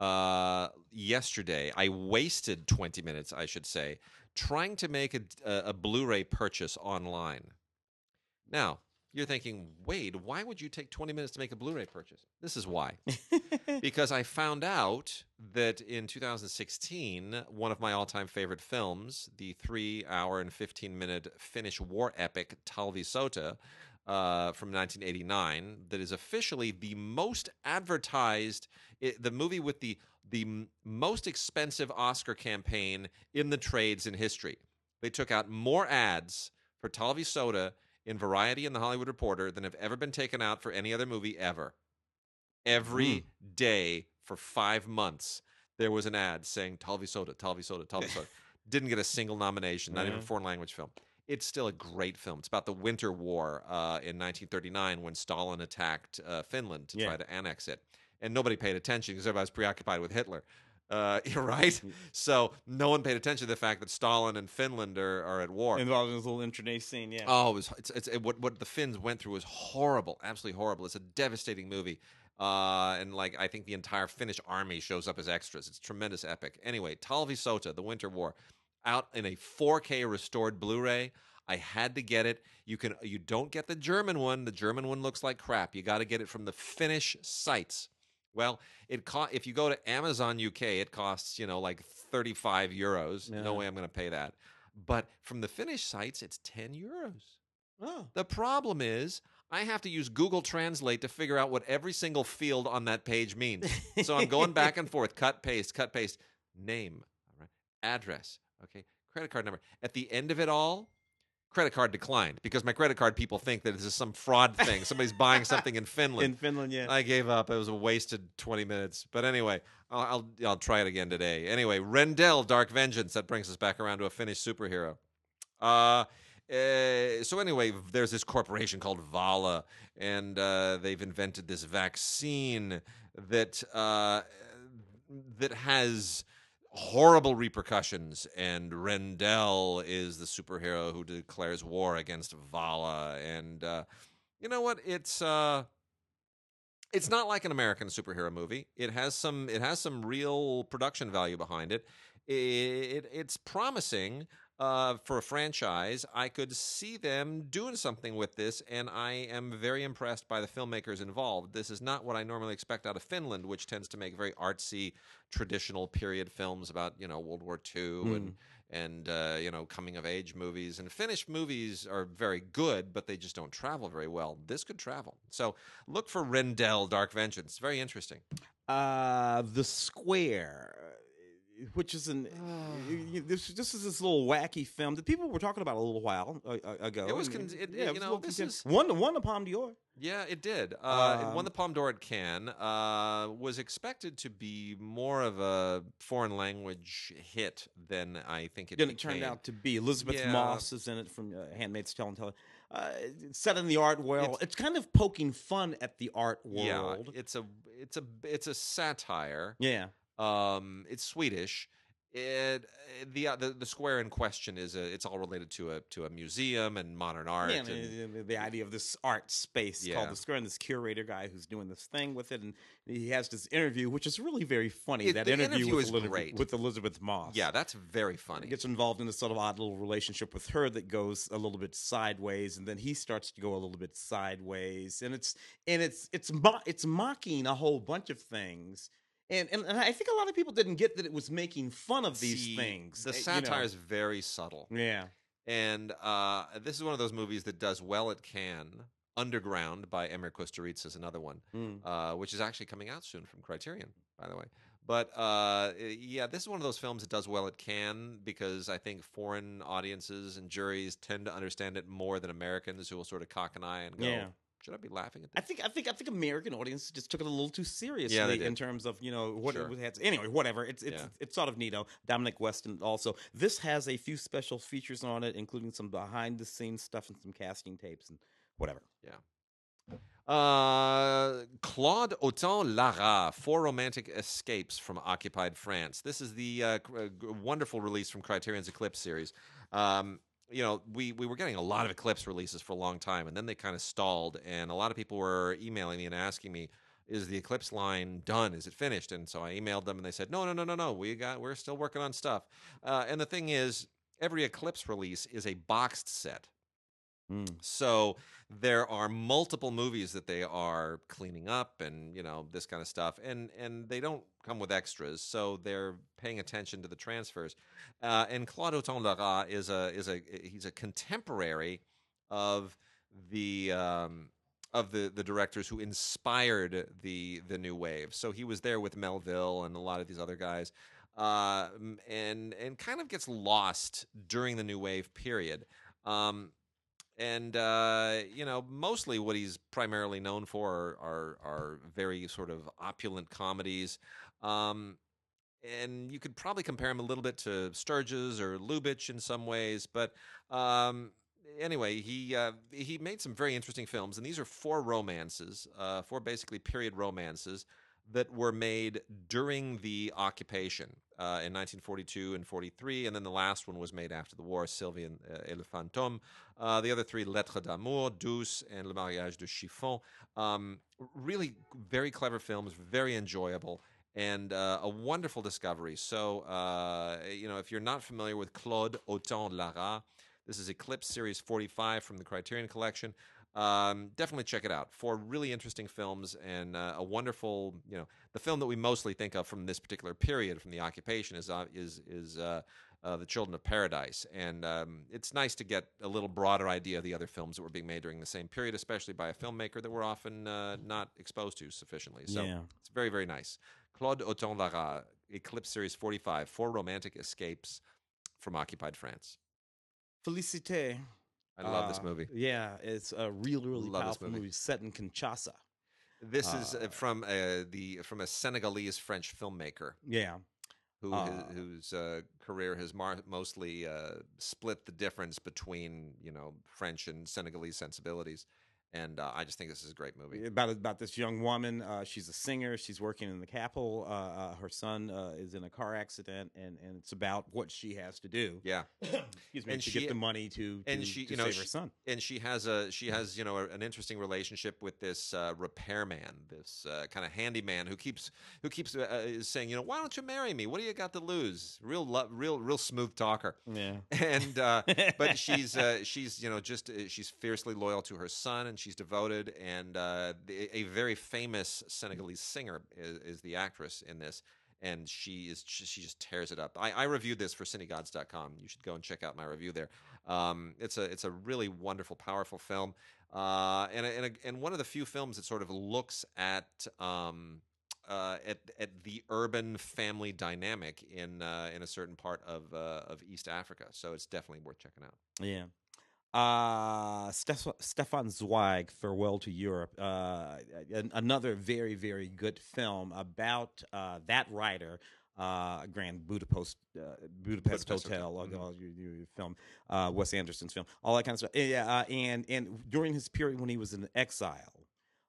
S1: uh yesterday. I wasted twenty minutes, I should say, trying to make a a, a Blu-ray purchase online. Now. You're thinking, Wade, why would you take 20 minutes to make a Blu ray purchase? This is why because I found out that in 2016, one of my all time favorite films, the three hour and 15 minute Finnish war epic Talvi Sota uh, from 1989, that is officially the most advertised, i the movie with the, the m- most expensive Oscar campaign in the trades in history. They took out more ads for Talvi Sota in Variety and The Hollywood Reporter than have ever been taken out for any other movie ever every day for five months there was an ad saying Talvi Sota, Talvi Sota, Talvi Sota. Didn't get a single nomination, not even a
S2: Mhm.
S1: foreign language film. It's still a great film. It's about the Winter War uh, in 1939 when Stalin attacked uh, Finland to
S2: Yeah.
S1: try to annex it. And nobody paid attention because everybody was preoccupied with Hitler. Uh, you're right. So no one paid attention to the fact that Stalin and Finland are, are at war.
S2: Involved in this little internay scene. Yeah.
S1: Oh, it was it's, it's it, what what the Finns went through was horrible, absolutely horrible. It's a devastating movie, uh, and like I think the entire Finnish army shows up as extras. It's tremendous epic. Anyway, Talvi Sota, The Winter War, out in a 4K restored Blu-ray. I had to get it. You can you don't get the German one. The German one looks like crap. You got to get it from the Finnish sites. Well, it co- if you go to Amazon UK, it costs you know like 35 euros.
S2: Yeah.
S1: No way I'm going to pay that. But from the Finnish sites, it's 10 euros.
S2: oh.
S1: The problem is I have to use Google Translate to figure out what every single field on that page means. So I'm going back and forth, cut, paste, cut, paste, name, all right, address, okay, credit card number. At the end of it all, credit card declined because my credit card people think that this is some fraud thing. Somebody's buying something in Finland.
S2: in Finland. Yeah.
S1: I gave up. It was a wasted 20 minutes. But anyway, I'll, I'll I'll try it again today. Anyway, Rendel Dark Vengeance. That brings us back around to a Finnish superhero. Uh, uh, so anyway, there's this corporation called Vala, and uh, they've invented this vaccine that uh, that has horrible repercussions. And Rendel is the superhero who declares war against Vala, and uh, you know what? It's uh, it's not like an American superhero movie. It has some it has some real production value behind it. It, it's promising uh, for a franchise. I could see them doing something with this, and I am very impressed by the filmmakers involved. This is not what I normally expect out of Finland, which tends to make very artsy, traditional period films about you know World War II and and uh, you know coming of age movies. And Finnish movies are very good, but they just don't travel very well. This could travel. So look for Rendel Dark Vengeance. Very interesting.
S2: Uh, the Square, which is an y- y- this this is this little wacky film that people were talking about a little while uh, uh, ago.
S1: It was
S2: and-
S1: con- it-
S2: yeah,
S1: you
S2: was
S1: know, this
S2: content-
S1: is-
S2: won won the Palme d'Or.
S1: Yeah, it did. Uh, it won
S2: Um,
S1: the Palme d'Or at Cannes. Uh, was expected to be more of a foreign language hit than I think it
S2: Then it turned out to be Elisabeth
S1: Yeah.
S2: Moss is in it from uh, Handmaid's Tale and Tell. Uh, set in the art world.
S1: It's-
S2: It's, kind of poking fun at the art world.
S1: Yeah,
S2: world.
S1: it's a it's a it's a satire.
S2: Yeah,
S1: Um, it's Swedish. It the, uh, the the square in question is a it's all related to a to a museum and modern art.
S2: yeah.
S1: and-
S2: the, idea of this art space
S1: Yeah.
S2: called the Square, and this curator guy who's doing this thing with it, and he has this interview, which is really very funny.
S1: It-
S2: that interview,
S1: interview
S2: with,
S1: is
S2: Elisabeth-
S1: great.
S2: with Elisabeth Moss.
S1: yeah, that's very funny.
S2: He gets involved in this sort of odd little relationship with her that goes a little bit sideways, and then he starts to go a little bit sideways, and it's and it's it's mo- it's mocking a whole bunch of things, and, and and I think a lot of people didn't get that it was making fun of these
S1: See,
S2: things.
S1: The
S2: uh, you
S1: satire
S2: know.
S1: is very subtle.
S2: yeah,
S1: And uh, this is one of those movies that does well at Cannes. Underground by Emir Kusturica is another one,
S2: Mm.
S1: uh, which is actually coming out soon from Criterion, by the way. But uh, yeah, this is one of those films that does well at Cannes because I think foreign audiences and juries tend to understand it more than Americans who will sort of cock an eye and go,
S2: Yeah.
S1: "Should I be laughing at
S2: that?
S1: I
S2: think I think I think American audience just took it a little too seriously
S1: they
S2: in terms of you know what
S1: Sure.
S2: it had. Anyway, whatever. It's it's
S1: Yeah.
S2: it's sort of neato. Dominic Weston also. This has a few special features on it, including some behind the scenes stuff and some casting tapes and whatever. Yeah.
S1: Uh, Claude Autant Lara, Four Romantic Escapes from Occupied France. This is the uh, uh, wonderful release from Criterion's Eclipse series. Um, you know, we, we were getting a lot of Eclipse releases for a long time, and then they kind of stalled. And a lot of people were emailing me and asking me, "Is the Eclipse line done? Is it finished?" And so I emailed them, and they said, "No, no, no, no, no. We got we're still working on stuff." Uh, and the thing is, every Eclipse release is a boxed set. So there are multiple movies that they are cleaning up and you know this kind of stuff and and they don't come with extras so they're paying attention to the transfers. Uh, and Claude Autant Lara is a is a he's a contemporary of the um, of the the directors who inspired the the new wave. So he was there with Melville and a lot of these other guys uh, and and kind of gets lost during the new wave period. Um, and uh, you know, mostly what he's primarily known for are are, are very sort of opulent comedies. Um, and you could probably compare him a little bit to Sturges or Lubitsch in some ways, but um, anyway, he uh, he made some very interesting films, and these are four romances, uh, four basically period romances that were made during the occupation uh, in 1942 and 43, and then the last one was made after the war, Sylvie and, uh, et le Fantôme. Uh, the other three, Lettres d'amour, Douce, and Le mariage de chiffon. Um, really very clever films, very enjoyable, and uh, a wonderful discovery. So, uh, you know, if you're not familiar with Claude Autant Lara, this is Eclipse Series 45 from the Criterion Collection. Um, definitely check it out. Four really interesting films and uh, a wonderful, you know, the film that we mostly think of from this particular period, from the occupation, is uh, is is uh, uh, the Children of Paradise, and um, it's nice to get a little broader idea of the other films that were being made during the same period, especially by a filmmaker that we're often uh, not exposed to sufficiently. So
S2: Yeah.
S1: it's very very nice. Claude Autant Lara, Eclipse Series 45, Four Romantic Escapes from Occupied France.
S2: Felicite.
S1: I love this
S2: uh,
S1: movie.
S2: Yeah, it's a really, really
S1: Love this
S2: powerful
S1: movie.
S2: movie. set in Kinshasa.
S1: This is uh,
S2: Uh,
S1: from uh, the from a Senegalese French filmmaker
S2: Yeah.
S1: who
S2: Uh,
S1: whose uh, career has mar- mostly uh, split the difference between you know French and Senegalese sensibilities, and uh, I just think this is a great movie.
S2: about about this young woman. Uh, she's a singer. She's working in the capital. Uh, uh, her son uh, is in a car accident, and, and it's about what she has to do.
S1: Yeah,
S2: Excuse me,
S1: And
S2: to
S1: she-
S2: get the money to, to
S1: and she,
S2: to
S1: you know,
S2: save
S1: she-
S2: her son.
S1: and she has a she has you know an interesting relationship with this uh, repairman, this uh, kind of handyman who keeps who keeps uh, is saying you know why don't you marry me? What do you got to lose? Real lo- real real smooth talker.
S2: Yeah,
S1: and uh, but she's uh, she's you know just uh, she's fiercely loyal to her son and she's devoted and uh, a very famous Senegalese singer is, is the actress in this and she is she she just tears it up. I, I reviewed this for cinegods.com. You should go and check out my review there. Um, it's a it's a really wonderful, powerful film, uh, and a, and, a, and one of the few films that sort of looks at um, uh, at at the urban family dynamic in uh, in a certain part of uh, of East Africa. So it's definitely worth checking out.
S2: yeah. Uh, Stef- Stefan Zweig, Farewell to Europe. Uh, an- another very, very good film about uh, that writer, uh, Grand Budapest, uh, Budapest,
S1: Budapest
S2: Hotel,
S1: Hotel,
S2: uh, your, your film, uh, Wes Anderson's film, all that kind of stuff. Yeah, uh, and and during his period when he was in exile,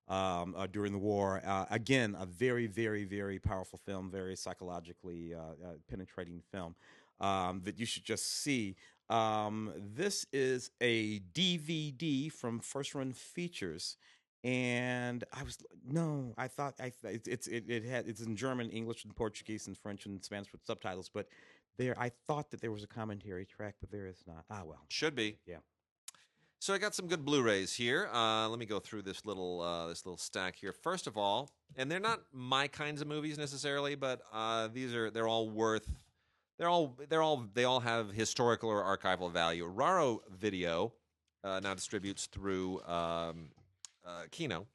S2: um, uh, during the war. Uh, again, a very, very, very powerful film, very psychologically uh, uh, penetrating film um, that you should just see. Um, this is a DVD from First Run Features. And I was no, I thought I it's it, it had it's in German, English, and Portuguese, and French and Spanish with subtitles. But there, I thought that there was a commentary track, but there is not. Ah, well,
S1: Should be.
S2: Yeah.
S1: So I got some good Blu-rays here. Uh, let me go through this little uh, this little stack here. First of all, and they're not my kinds of movies necessarily, but uh, these are they're all worth. They're all they're all they all have historical or archival value. Raro Video uh, now distributes through um, uh, Kino,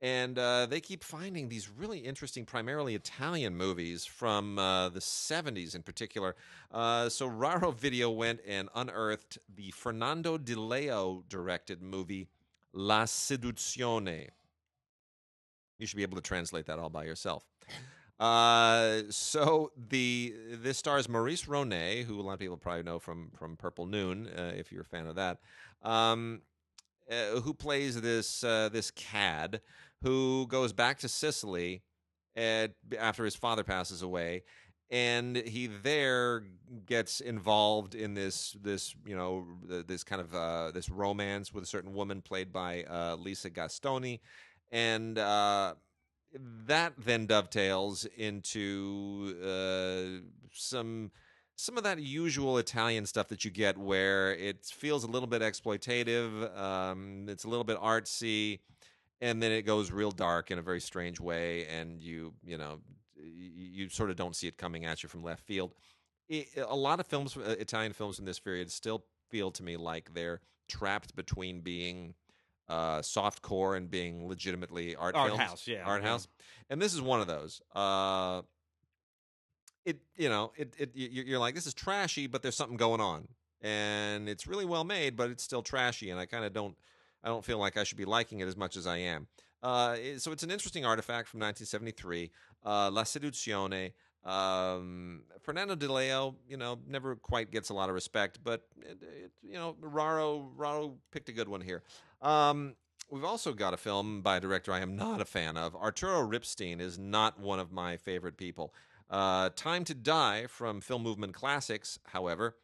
S1: and uh, they keep finding these really interesting, primarily Italian movies from uh, the 70s in particular. Uh, so Raro Video went and unearthed the Fernando Di Leo directed movie La Seduzione. You should be able to translate that all by yourself. Uh, so the this stars Maurice Ronet, who a lot of people probably know from from Purple Noon, uh, if you're a fan of that, um, uh, who plays this uh, this cad who goes back to Sicily at, after his father passes away, and he there gets involved in this this you know this kind of uh, this romance with a certain woman played by uh, Lisa Gastoni, and uh, that then dovetails into uh, some some of that usual Italian stuff that you get, where it feels a little bit exploitative, um, it's a little bit artsy and then it goes real dark in a very strange way and you you know you, sort of don't see it coming at you from left field. It, a lot of films uh, italian films from this period still feel to me like they're trapped between being uh, soft core and being legitimately art,
S2: Art
S1: films,
S2: house, yeah,
S1: art
S2: yeah.
S1: house, and this is one of those. Uh, it you know it, it you- you're like this is trashy, but there's something going on, and it's really well made, but it's still trashy, and I kind of don't I don't feel like I should be liking it as much as I am. Uh, so it's an interesting artifact from 1973, uh, La Seduzione. Um, Fernando Di Leo, you know, never quite gets a lot of respect, but it, it, you know, Raro Raro picked a good one here. Um, we've also got a film by a director I am not a fan of. Arturo Ripstein is not one of my favorite people. Uh, Time to Die from Film Movement Classics, however,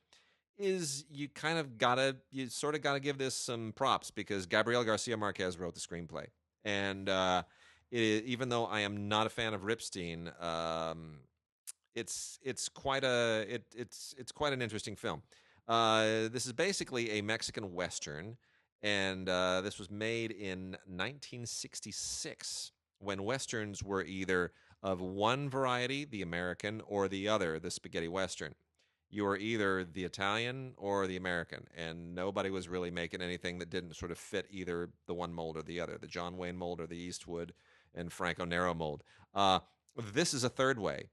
S1: is you kind of gotta you sort of gotta give this some props because Gabriel Garcia Marquez wrote the screenplay, and uh, it, even though I am not a fan of Ripstein, um, it's it's quite a it, it's it's quite an interesting film. Uh, this is basically a Mexican western, and uh, this was made in 1966 when westerns were either of one variety, the American, or the other, the spaghetti western you were either the Italian or the American, and nobody was really making anything that didn't sort of fit either the one mold or the other, the John Wayne mold or the Eastwood and Franco Nero mold. Uh, this is a third way.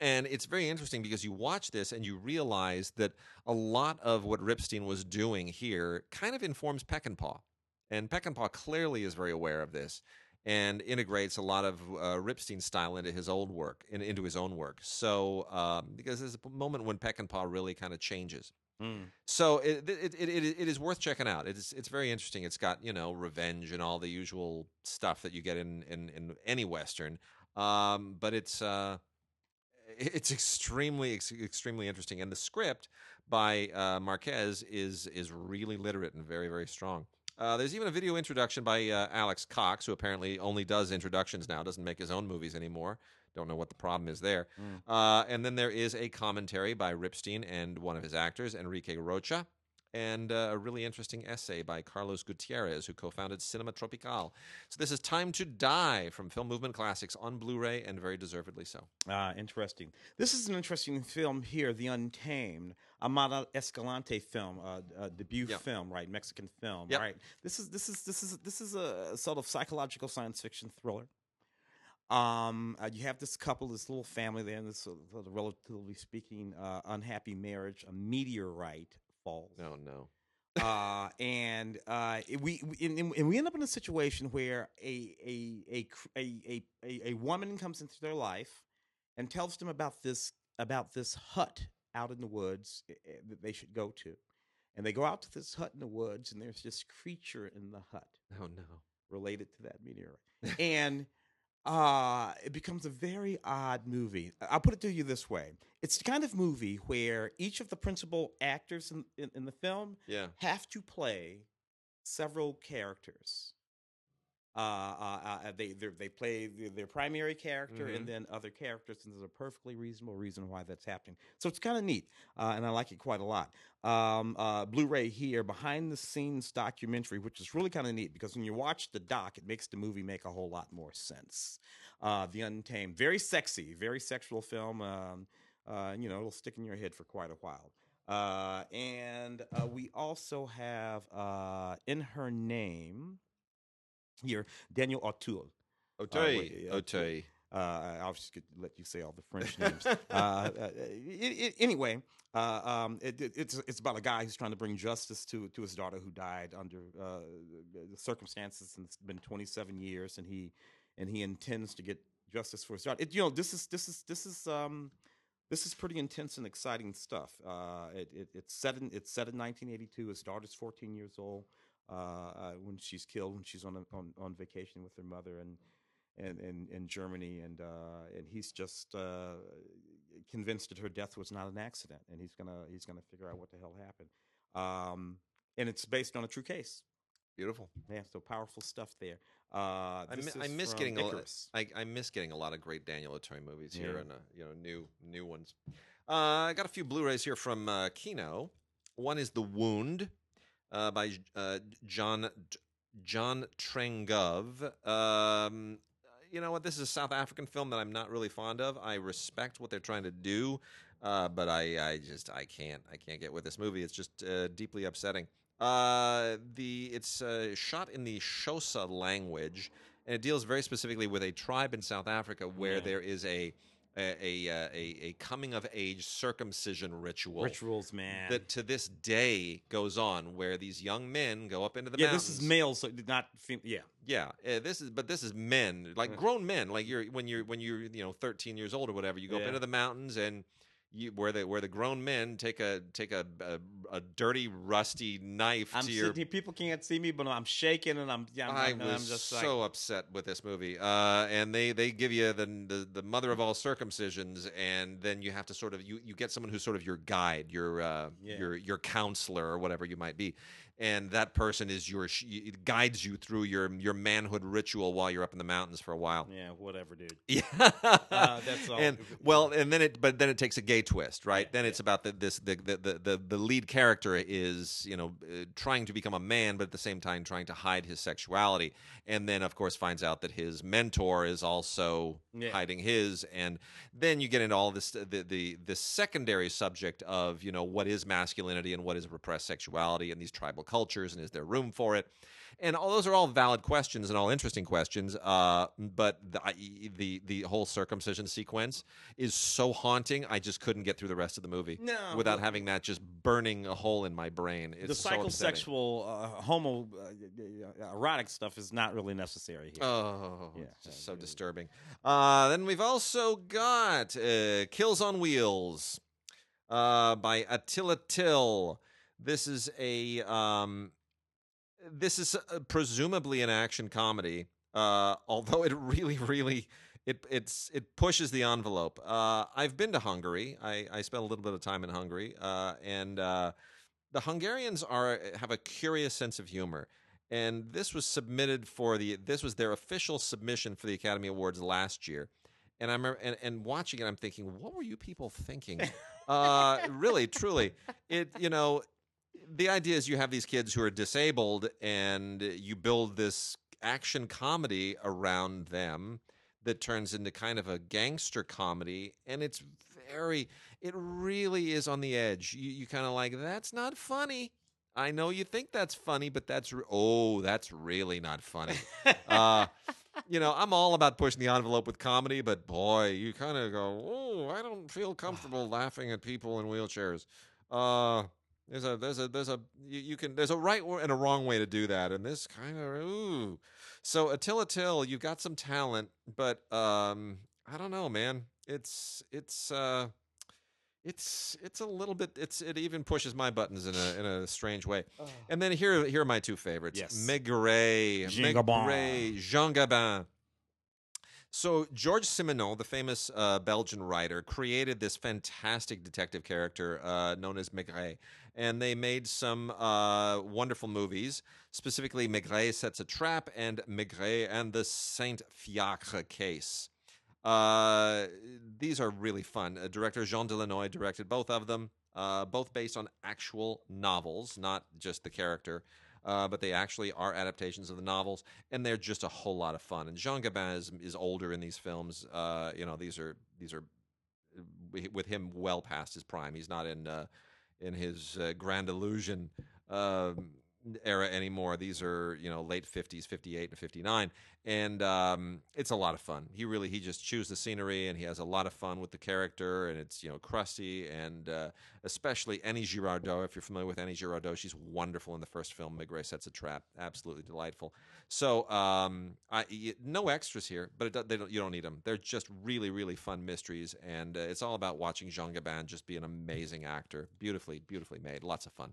S1: And it's very interesting because you watch this and you realize that a lot of what Ripstein was doing here kind of informs Peckinpah. And Peckinpah clearly is very aware of this and integrates a lot of uh, Ripstein style into his old work, in, into his own work. So, um, because there's a moment when Peckinpah really kind of changes.
S2: Mm.
S1: So it, it, it, it, it is worth checking out. It's it's very interesting. It's got you know revenge and all the usual stuff that you get in in, in any western, um, but it's uh, it's extremely ex- extremely interesting. And the script by uh, Marquez is is really literate and very very strong. Uh, there's even a video introduction by uh, Alex Cox, who apparently only does introductions now, doesn't make his own movies anymore. Don't know what the problem is there.
S2: Mm.
S1: Uh, and then there is a commentary by Ripstein and one of his actors, Enrique Rocha, and uh, a really interesting essay by Carlos Gutierrez, who co founded Cinema Tropical. So this is Time to Die from Film Movement Classics on Blu ray, and very deservedly so.
S2: Ah, interesting. This is an interesting film here, The Untamed, Amat Escalante film, uh, uh, debut
S1: Yep.
S2: film, right? Mexican film,
S1: Yep.
S2: right? This is this is this is this is a sort of psychological science fiction thriller. Um, uh, you have this couple, this little family there, and this of, relatively speaking, uh, unhappy marriage. A meteorite falls
S1: No, no.
S2: uh, and uh, we we- and, and we end up in a situation where a a a a a, a, a woman comes into their life and tells them about this about this hut out in the woods eh, eh, that they should go to, and they go out to this hut in the woods, and there's this creature in the hut
S1: Oh, no.
S2: related to that meteorite, and uh it becomes a very odd movie i'll put it to you this way it's the kind of movie where each of the principal actors in, in, in the film
S1: Yeah.
S2: have to play several characters. Uh, uh, uh, they they're- play their, primary character
S1: Mhm.
S2: and then other characters, and there's a perfectly reasonable reason why that's happening. So it's kind of neat, uh, and I like it quite a lot. Um, uh, Blu-ray here, behind the scenes documentary, which is really kind of neat because when you watch the doc, it makes the movie make a whole lot more sense. Uh, the Untamed, very sexy, very sexual film. Um, uh, you know, it'll stick in your head for quite a while. Uh, and uh, we also have uh, in her name here. Daniel Auteuil.
S1: Auteuil.
S2: wait,
S1: Auteuil.
S2: Uh, I'll just get, let you say all the French names. uh, uh, i- i- anyway, uh, um, it, it- it's it's about a guy who's trying to bring justice to to his daughter who died under uh, the circumstances, and it's been 27 years, and he and he intends to get justice for his daughter. It, you know, this is this is this is um, this is pretty intense and exciting stuff. Uh, it, it, it's set in it's set in 1982. His daughter's 14 years old uh, when she's killed when she's on, a, on on vacation with her mother and and in, in Germany and uh, and he's just uh, convinced that her death was not an accident and he's gonna he's gonna figure out what the hell happened. Um, and it's based on a true case.
S1: Beautiful.
S2: Yeah, so powerful stuff there. Uh,
S1: I, mi- I miss getting a lot. I, I miss getting a lot of great Daniel Auteuil movies here
S2: Yeah.
S1: and uh, you know new new ones. Uh, I got a few Blu-rays here from uh, Kino. One is The Wound uh, by uh, John John Trengove. Um, you know what? This is a South African film that I'm not really fond of. I respect what they're trying to do, uh, but I, I just I can't I can't get with this movie. It's just uh, deeply upsetting. Uh, the it's uh, shot in the Xhosa language, and it deals very specifically with a tribe in South Africa where
S2: Yeah.
S1: there is a a a, uh, a a coming of age circumcision ritual.
S2: Rituals, man.
S1: That to this day goes on, where these young men go up into the
S2: yeah,
S1: mountains.
S2: this is male, so not fem- yeah.
S1: Yeah, uh, this is but this is men, like grown men, like you're when you're when you're you know 13 years old or whatever. You go up into the mountains and you where the where the grown men take a take a a, a dirty rusty knife
S2: I'm
S1: to your.
S2: sitting. People can't see me, but I'm shaking and I'm. Yeah, I'm,
S1: I
S2: I'm,
S1: was
S2: I'm just like,
S1: so upset with this movie, uh, and they they give you the, the the mother of all circumcisions, and then you have to sort of you you get someone who's sort of your guide, your uh,
S2: Yeah.
S1: your your counselor or whatever you might be, and that person is your guides you through your your manhood ritual while you're up in the mountains for a while.
S2: yeah, whatever, dude.
S1: Yeah,
S2: Uh, that's all.
S1: And well, and then it, but then it takes a gay twist, right?
S2: Yeah,
S1: then it's about the, this the, the the the lead character is you know uh, trying to become a man, but at the same time trying to hide his sexuality, and then of course finds out that his mentor is also
S2: Yeah.
S1: hiding his, and then you get into all this the the the secondary subject of you know what is masculinity and what is repressed sexuality in these tribal cultures, and is there room for it? and all those are all valid questions and all interesting questions. Uh, but the, the the whole circumcision sequence is so haunting. I just couldn't get through the rest of the movie
S2: No,
S1: without having that just burning a hole in my brain. It's
S2: the
S1: so
S2: psychosexual, uh, homo, uh, uh, erotic stuff is not really necessary here.
S1: Oh,
S2: Yeah,
S1: it's just so disturbing. Uh, then we've also got uh, Kills on Wheels uh, by Attila Till. This is a um, this is uh, presumably an action comedy, uh, although it really, really it it's it pushes the envelope. Uh, I've been to Hungary. I, I spent a little bit of time in Hungary, uh, and uh, the Hungarians are have a curious sense of humor. And this was submitted for the this was their official submission for the Academy Awards last year. And I remember and, and watching it, I'm thinking, what were you people thinking? uh, really, truly, it you know, the idea is you have these kids who are disabled, and you build this action comedy around them that turns into kind of a gangster comedy, and it's very, it really is on the edge. You you kind of like that's not funny. I know you think that's funny, but that's re- oh, that's really not funny. uh, you know, I'm all about pushing the envelope with comedy, but boy, you kind of go, oh, I don't feel comfortable laughing at people in wheelchairs. Uh, there's a there's a there's a you, you can there's a right and a wrong way to do that, and this kind of ooh. So Attila Till, you've got some talent, but um, I don't know, man. It's it's uh, it's it's a little bit. It's it even pushes my buttons in a in a strange way. And then here here are my two favorites.
S2: Yes.
S1: Maigret,
S2: Jean Gabin.
S1: Maigret, Jean Gabin. So George Simenon, the famous uh, Belgian writer, created this fantastic detective character uh, known as Maigret, and they made some uh, wonderful movies. Specifically, Maigret sets a trap and Maigret and the Saint Fiacre case. Uh, these are really fun. Uh, director Jean Delannoy directed both of them, uh, both based on actual novels, not just the character. Uh, but they actually are adaptations of the novels, and they're just a whole lot of fun. And Jean Gabin is, is older in these films. Uh, you know, these are these are uh, with him well past his prime. He's not in uh, in his uh, Grand Illusion um, era anymore. These are you know late fifties, fifty eight and fifty nine, and um, it's a lot of fun. He really he just chews the scenery, and he has a lot of fun with the character, and it's you know crusty, and uh, especially Annie Girardot. If you're familiar with Annie Girardot, she's wonderful in the first film. Maigret sets a trap, absolutely delightful. So um, I, no extras here, but it, they don't, you don't need them. They're just really really fun mysteries, and uh, it's all about watching Jean Gabin just be an amazing actor, beautifully beautifully made, lots of fun.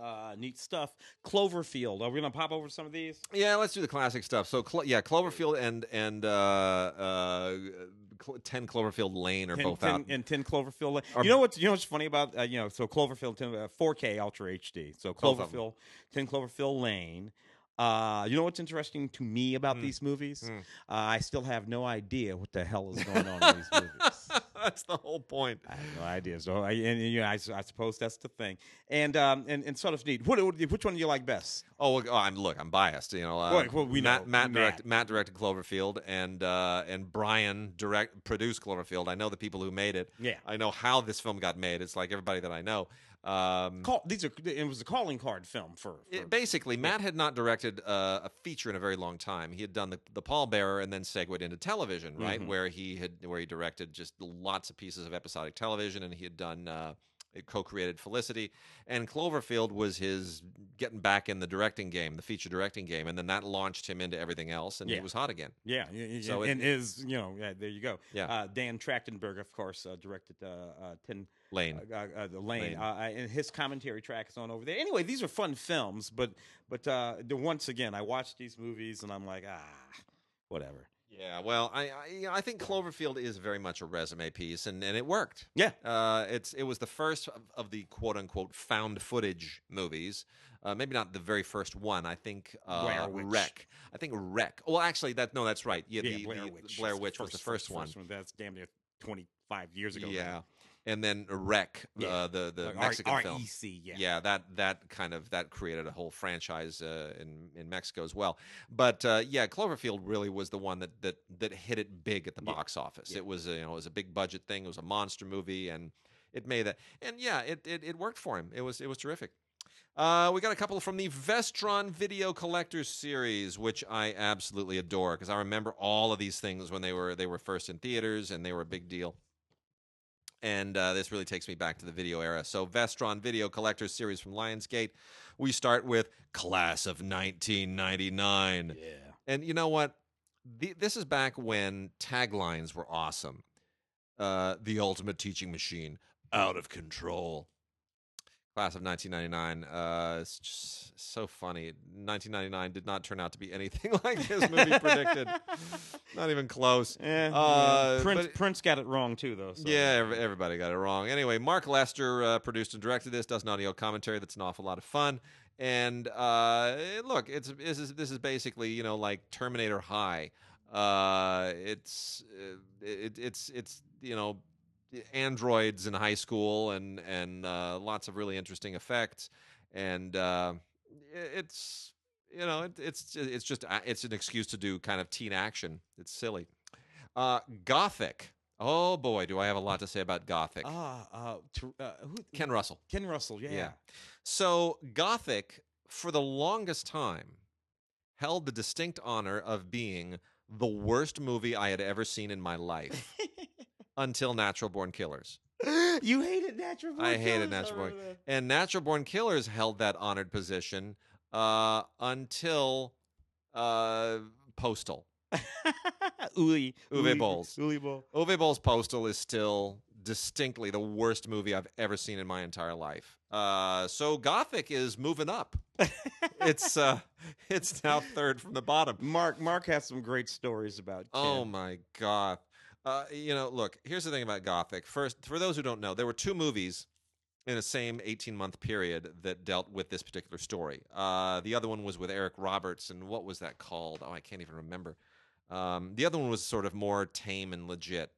S2: Uh, neat stuff. Cloverfield. Are we gonna pop over some of these?
S1: Yeah, let's do the classic stuff. So, Clo- yeah, Cloverfield and and uh, uh, Cl- Ten Cloverfield Lane are
S2: 10,
S1: both
S2: 10
S1: out.
S2: and 10 Cloverfield. Lane.
S1: Are-
S2: you know what's you know what's funny about uh, you know so Cloverfield 10, uh, 4K Ultra HD. So
S1: Both of 'em.
S2: Cloverfield 10 Cloverfield Lane. Uh, you know what's interesting to me about
S1: Mm.
S2: these movies?
S1: Mm.
S2: Uh, I still have no idea what the hell is going on in these movies.
S1: That's the whole point.
S2: I have no idea. So, I, and, you know, I, I suppose that's the thing. And um, and, and sort of neat. What, what- which one do you like best?
S1: Oh, well, oh, I'm look. I'm biased. You know, uh,
S2: Well, well, we
S1: Matt,
S2: know.
S1: Matt,
S2: Matt.
S1: direct, Matt directed Cloverfield, and uh, and Brian direct produced Cloverfield. I know the people who made it.
S2: Yeah.
S1: I know how this film got made. It's like everybody that I know. Um,
S2: Call, these are it was a calling card film for. for
S1: It- basically, Matt had not directed uh, a feature in a very long time. He had done the, the Pallbearer and then segued into television, right,
S2: Mhm.
S1: where he had where he directed just lots of pieces of episodic television, and he had done uh, co-created Felicity, and Cloverfield was his getting back in the directing game, the feature directing game, and then that launched him into everything else, and he was hot again.
S2: Yeah,
S1: So
S2: and,
S1: it-
S2: is you know yeah, there you go.
S1: Yeah.
S2: uh, Dan Trachtenberg, of course, uh, directed uh, uh, Ten
S1: Lane.
S2: uh, uh, the Lane,
S1: Lane.
S2: And his commentary track is on over there. Anyway, these are fun films, but but uh, the, once again, I watch these movies and I'm like, ah, whatever.
S1: Yeah, well, I I, I think Cloverfield is very much a resume piece, and, and it worked.
S2: Yeah.
S1: uh, it's it was the first of, of the quote unquote found footage movies. Uh, maybe not the very first one. I think uh, REC. I think REC. Well, actually, that no, that's right. Yeah,
S2: Yeah,
S1: the,
S2: Blair
S1: the-
S2: Witch.
S1: Blair Witch was the first, one.
S2: That's damn near 25 years ago.
S1: Yeah, and then REC,
S2: Yeah.
S1: uh, the the
S2: Like
S1: Mexican
S2: R-
S1: film.
S2: REC, yeah.
S1: yeah that that kind of that created a whole franchise uh, in in Mexico as well. But uh, yeah, Cloverfield really was the one that that that hit it big at the
S2: Yeah.
S1: box office.
S2: Yeah.
S1: It was uh, you know it was a big budget thing. It was a monster movie, and it made that. And yeah, it it, it worked for him. It was it was terrific. Uh, we got a couple from the Vestron Video Collectors series, which I absolutely adore because I remember all of these things when they were they were first in theaters and they were a big deal and uh, this really takes me back to the video era. So, Vestron Video Collectors series from Lionsgate. We start with Class of 1999.
S2: Yeah.
S1: And you know what? The, this is back when taglines were awesome. Uh, the ultimate teaching machine, out of control. Class of 1999. Uh, it's just so funny. 1999 did not turn out to be anything like this movie predicted. Not even close.
S2: Yeah,
S1: Uh,
S2: yeah. Prince
S1: but-
S2: Prince got it wrong too, though. So.
S1: Yeah, everybody got it wrong. Anyway, Mark Lester uh, produced and directed this. Does an audio commentary that's an awful lot of fun. And uh, look, it's this is this is basically you know like Terminator High. Uh, it's uh, it, it's it's you know androids in high school and and uh, lots of really interesting effects. And uh, it's you know it, it's it's just uh, it's an excuse to do kind of teen action. It's silly. Uh, Gothic. Oh boy, do I have a lot to say about Gothic.
S2: Ah, uh, Ter- uh, who,
S1: Ken Russell.
S2: Ken Russell. Yeah.
S1: Yeah. So Gothic, for the longest time, held the distinct honor of being the worst movie I had ever seen in my life until Natural Born Killers.
S2: you hated Natural Born Killers.
S1: I hated Natural Born-
S2: remember
S1: And Natural Born Killers held that honored position uh, until uh, Postal.
S2: that. Uwe.
S1: Uwe Bolls.
S2: Uwe Boll.
S1: Uwe Boll's Postal is still distinctly the worst movie I've ever seen in my entire life. Uh, so Gothic is moving up. it's uh, it's now third from the bottom.
S2: Mark Mark has some great stories about. Ken.
S1: Oh my god! Uh, you know, look. Here's the thing about Gothic. First, for those who don't know, there were two movies in the same 18 month period that dealt with this particular story. Uh, the other one was with Eric Roberts, and what was that called? Oh, I can't even remember. Um, the other one was sort of more tame and legit.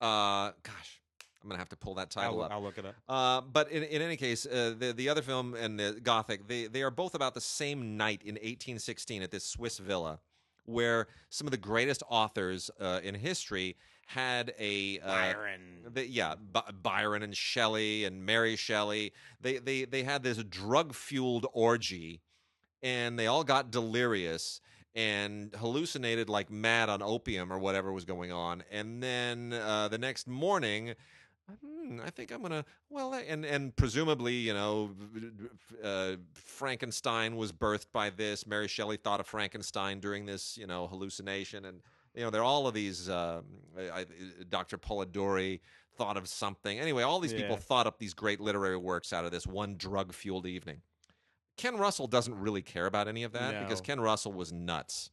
S1: Uh, gosh, I'm gonna have to pull that title
S2: I'll,
S1: up.
S2: I'll look it up.
S1: Uh, but in, in any case, uh, the the other film and the Gothic, they they are both about the same night in 1816 at this Swiss villa, where some of the greatest authors uh, in history had a uh,
S2: Byron.
S1: the, yeah, By- Byron and Shelley and Mary Shelley. They they they had this drug fueled orgy, and they all got delirious and hallucinated like mad on opium or whatever was going on. And then uh, the next morning. Hmm, I think I'm gonna well, and and presumably, you know, uh, Frankenstein was birthed by this. Mary Shelley thought of Frankenstein during this, you know, hallucination, and you know, there are all of these. Um, I, Dr. Polidori thought of something. Anyway, all these people thought up these great literary works out of this one drug fueled evening. Ken Russell doesn't really care about any of that because Ken Russell was nuts.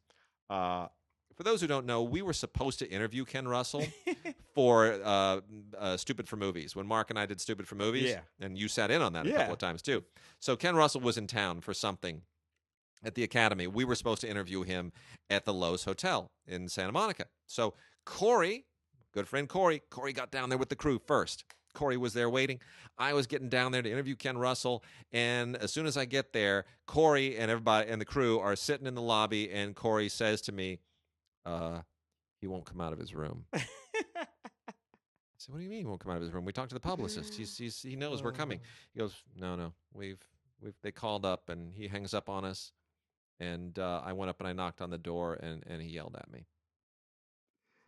S1: Uh, for those who don't know, we were supposed to interview Ken Russell for uh, uh, Stupid for Movies when Mark and I did Stupid for Movies.
S2: Yeah.
S1: And you sat in on that a couple of times too. So Ken Russell was in town for something at the Academy. We were supposed to interview him at the Loews Hotel in Santa Monica. So Corey, good friend Corey, Corey got down there with the crew first. Corey was there waiting. I was getting down there to interview Ken Russell, and as soon as I get there, Corey and everybody and the crew are sitting in the lobby, and Corey says to me, uh, "He won't come out of his room." Said, "What do you mean he won't come out of his room? We talked to the publicist. He's, he's he knows we're coming." He goes, "No, no, we've we've they called up and he hangs up on us." And uh, I went up and I knocked on the door and and he yelled at me.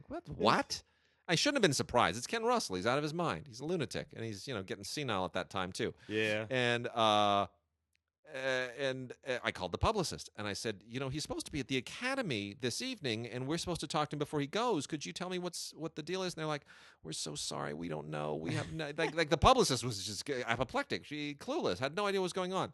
S1: What? What? I shouldn't have been surprised. It's Ken Russell. He's out of his mind. He's a lunatic, and he's you know getting senile at that time too.
S2: yeah.
S1: And uh, uh, and uh, I called the publicist and I said, you know, he's supposed to be at the academy this evening, and we're supposed to talk to him before he goes. Could you tell me what's what the deal is? And they're like, we're so sorry, we don't know. We have no, like like the publicist was just apoplectic. She clueless, had no idea what was going on.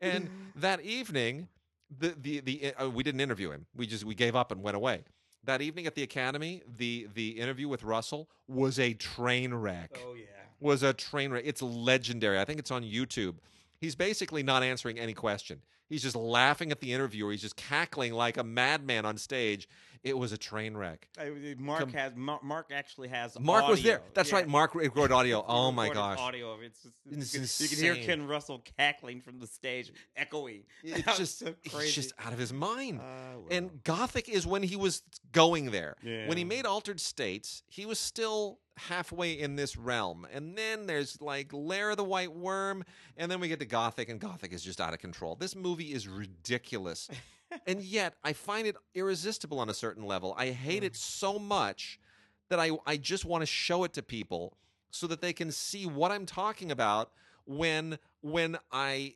S1: And that evening, the the the uh, we didn't interview him. We just we gave up and went away. That evening at the academy, the the interview with Russell was a train wreck
S2: Oh yeah.
S1: was a train wreck. It's legendary. I think it's on YouTube. He's basically not answering any question. He's just laughing at the interviewer. He's just cackling like a madman on stage. It was a train wreck.
S2: I- Mark
S1: Com-
S2: has Mark, Mark actually has
S1: Mark was there. That's
S2: Yeah.
S1: right. Mark recorded audio. Oh my gosh.
S2: Audio of it. It's just,
S1: It's
S2: you, can, hear. Ken Russell cackling from the stage, echoing.
S1: It's just
S2: so
S1: he's just out of his mind.
S2: Ah, well.
S1: And Gothic is when he was going there. When he made Altered States, he was still halfway in this realm. And then there's like Lair of the White Worm, and then we get to Gothic, and Gothic is just out of control. This movie is ridiculous. and yet I find it irresistible on a certain level. I hate it so much that I, I just want to show it to people so that they can see what I'm talking about when when I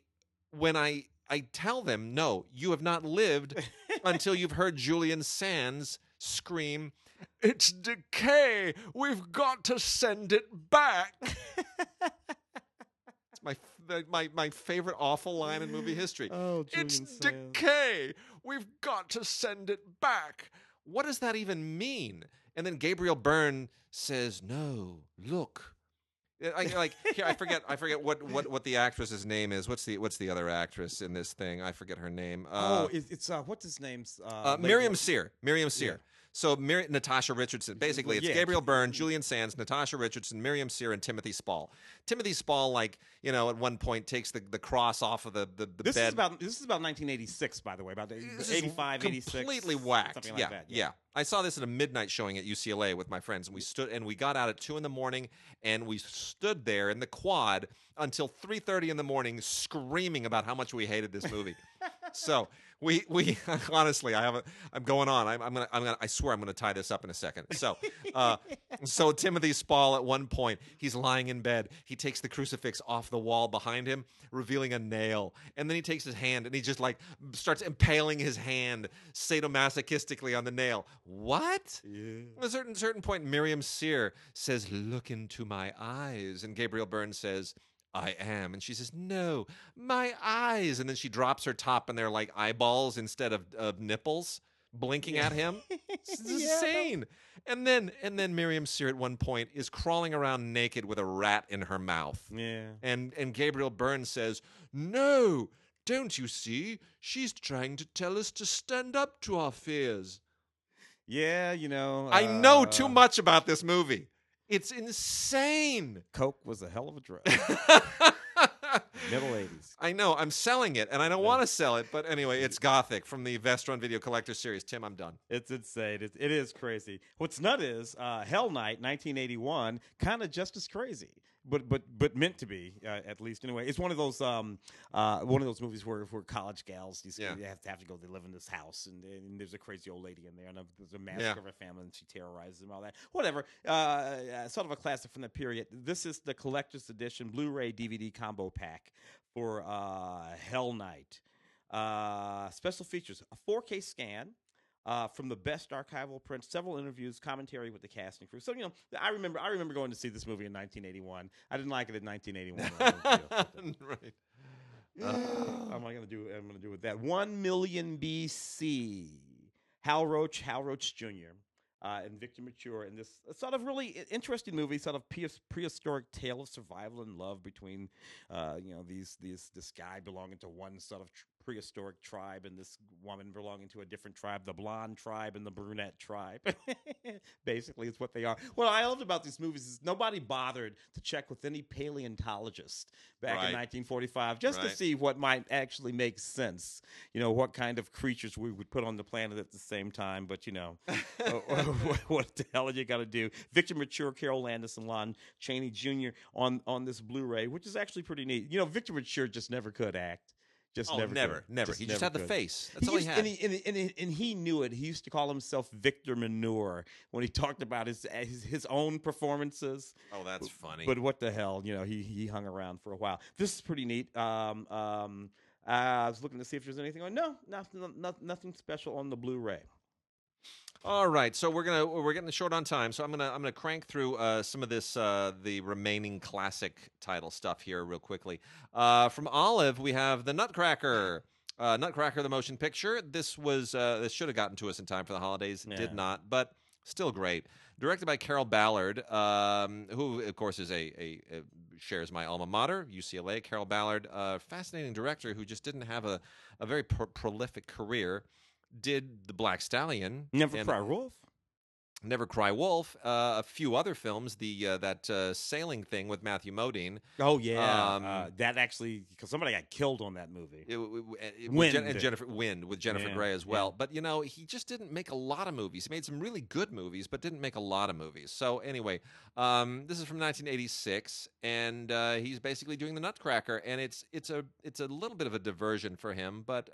S1: when I I tell them, no, you have not lived until you've heard Julian Sands scream, It's decay. We've got to send it back. it's my, my, my favorite awful line in movie history.
S2: oh,
S1: it's
S2: Sands.
S1: decay. We've got to send it back. What does that even mean? And then Gabriel Byrne says, No, look. I, like here, I forget. I forget what, what, what the actress's name is. What's the what's the other actress in this thing? I forget her name. Uh,
S2: oh, it's, it's uh, what's his name? Uh,
S1: uh, Myriam Cyr. Myriam Cyr.
S2: Yeah.
S1: So Mir- Natasha Richardson. Basically, it's
S2: Yeah.
S1: Gabriel Byrne, Julian Sands, Natasha Richardson, Myriam Cyr, and Timothy Spall. Timothy Spall, like you know, at one point takes the, the cross off of the the, the
S2: This
S1: bed.
S2: is about this is about 1986, by the way, about
S1: This is
S2: 85, 86,
S1: completely whacked.
S2: something
S1: yeah,
S2: like that.
S1: yeah. I saw this at a midnight showing at UCLA with my friends, and we stood and we got out at two in the morning, and we stood there in the quad until three thirty in the morning, screaming about how much we hated this movie. so we we honestly, I haven't. I'm going on. I'm, I'm gonna. I'm gonna. I swear, I'm gonna tie this up in a second. So, uh, so Timothy Spall at one point, he's lying in bed. He takes the crucifix off the wall behind him, revealing a nail, and then he takes his hand and he just like starts impaling his hand sadomasochistically on the nail. What?
S2: Yeah.
S1: At a certain certain point, Myriam Cyr says, "Look into my eyes," and Gabriel Byrne says. I am. And she says, No, my eyes. And then she drops her top, and they're like eyeballs instead of, of nipples blinking at him. It's
S2: Yeah,
S1: insane. And then and then Myriam Cyr at one point is crawling around naked with a rat in her mouth.
S2: Yeah.
S1: And and Gabriel Byrne says, No, don't you see? She's trying to tell us to stand up to our fears.
S2: Yeah, you know.
S1: I know too
S2: uh,
S1: much about this movie. It's insane.
S2: Coke was a hell of a drug. Middle 80s.
S1: I know. I'm selling it, and I don't want to sell it, but anyway, it's Gothic from the Vestron Video Collector series. Tim, I'm done.
S2: It's insane. It, it is crazy. What's nut is uh, Hell Night, 1981, kind of just as crazy, but but but meant to be uh, at least anyway. It's one of those um uh one of those movies where where college gals these
S1: Yeah.
S2: they have to have to go. They live in this house, and, and there's a crazy old lady in there, and there's a massacre
S1: Yeah.
S2: of a family, and she terrorizes them all that. Whatever. Uh, uh, sort of a classic from the period. This is the collector's edition Blu-ray DVD combo pack for uh, Hell Night. Uh, special features: a 4K scan uh, from the best archival prints, several interviews, commentary with the cast and crew. So you know, I remember I remember going to see this movie in 1981. I didn't like it in 1981. I don't feel-
S1: right.
S2: what am I gonna do? I'm gonna do with that. One million BC. Hal Roach, Hal Roach Jr. Uh, and Victor Mature in this sort of really interesting movie, sort of pre- prehistoric tale of survival and love between, uh, you know, these these this guy belonging to one sort of tr- prehistoric tribe and this woman belonging to a different tribe, the blonde tribe and the brunette tribe. Basically, it's what they are. What I loved about these movies is nobody bothered to check with any paleontologist back
S1: Right.
S2: in 1945 just to see what might actually make sense. You know, what kind of creatures we would put on the planet at the same time. But, you know, what, what the hell are you got to do? Victor Mature, Carole Landis, and Lon Chaney Jr. on, on this Blu ray, which is actually pretty neat. You know, Victor Mature just never could act. Just
S1: Oh,
S2: never,
S1: never,
S2: could.
S1: never. He just
S2: never
S1: had the face. That's all he had.
S2: And he, and, he, and, he, and he knew it. He used to call himself Victor Manure when he talked about his his, his own performances.
S1: oh, that's funny.
S2: But what the hell, you know, he he hung around for a while. This is pretty neat. Um, um, I was looking to see if there's anything on. No, nothing, nothing special on the Blu-ray.
S1: All right, so we're gonna we're getting short on time, so I'm gonna I'm gonna crank through uh, some of this uh, the remaining classic title stuff here real quickly. Uh, from Olive, we have the Nutcracker. Uh, Nutcracker, the motion picture. This was uh, this should have gotten to us in time for the holidays.
S2: Yeah.
S1: Did not, but still great. Directed by Carroll Ballard, um, who of course is a, a, a shares my alma mater, UCLA. Carroll Ballard, uh, fascinating director who just didn't have a a very pro- prolific career. Did the Black Stallion?
S2: Never
S1: and-
S2: Cry Wolf.
S1: Never Cry Wolf, uh, a few other films, the uh, that uh, sailing thing with Matthew Modine,
S2: Oh yeah,
S1: Um,
S2: uh, that actually because somebody got killed on that movie.
S1: it, it- it- Jen-
S2: Wind.
S1: and Jennifer Wind with Jennifer
S2: Yeah,
S1: Grey as well.
S2: yeah.
S1: But you know, he just didn't make a lot of movies. He made some really good movies, but didn't make a lot of movies. So anyway, um, this is from 1986, and uh, he's basically doing the Nutcracker, and it's it's a it's a little bit of a diversion for him, but.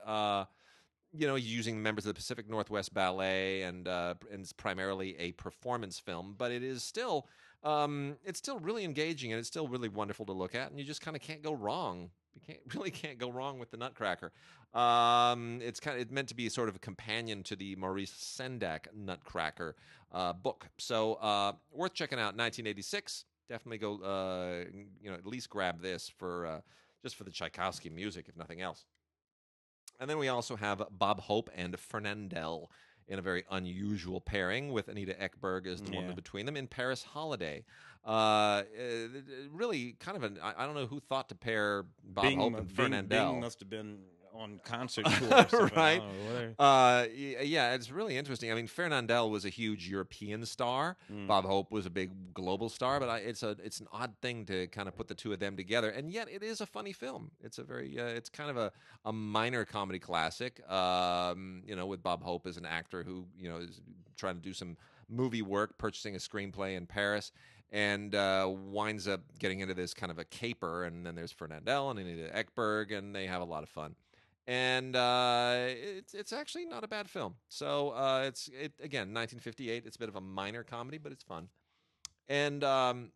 S1: You know, using members of the Pacific Northwest Ballet, and uh, and it's primarily a performance film, but it is still um, it's still really engaging and it's still really wonderful to look at, and you just kind of can't go wrong. You can't really can't go wrong with the Nutcracker. Um, it's kind of it's meant to be sort of a companion to the Maurice Sendak Nutcracker uh, book, so uh, worth checking out. 1986. Definitely go. Uh, you know, at least grab this for uh, just for the Tchaikovsky music, if nothing else. And then we also have Bob Hope and Fernandel in a very unusual pairing with Anita Ekberg as the
S2: Yeah.
S1: woman between them in Paris Holiday. Uh, uh, really kind of an, I, I don't know who thought to pair Bob
S2: Bing,
S1: Hope and
S2: Bing-
S1: Fernandel.
S2: Bing must have been on concert tour, or something. I
S1: Right.
S2: don't know, whatever.
S1: Uh, yeah, it's really interesting. I mean, Fernandel was a huge European star.
S2: Mm.
S1: Bob Hope was a big global star, but I, it's a it's an odd thing to kind of put the two of them together, and yet it is a funny film. It's a very uh, it's kind of a, a minor comedy classic. Um, you know, with Bob Hope as an actor who you know is trying to do some movie work, purchasing a screenplay in Paris. And uh, winds up getting into this kind of a caper, and then there's Fernandel and Anita Ekberg, and they have a lot of fun and uh, it's it's actually not a bad film. So uh, it's it again 1958. It's a bit of a minor comedy, but it's fun. And um,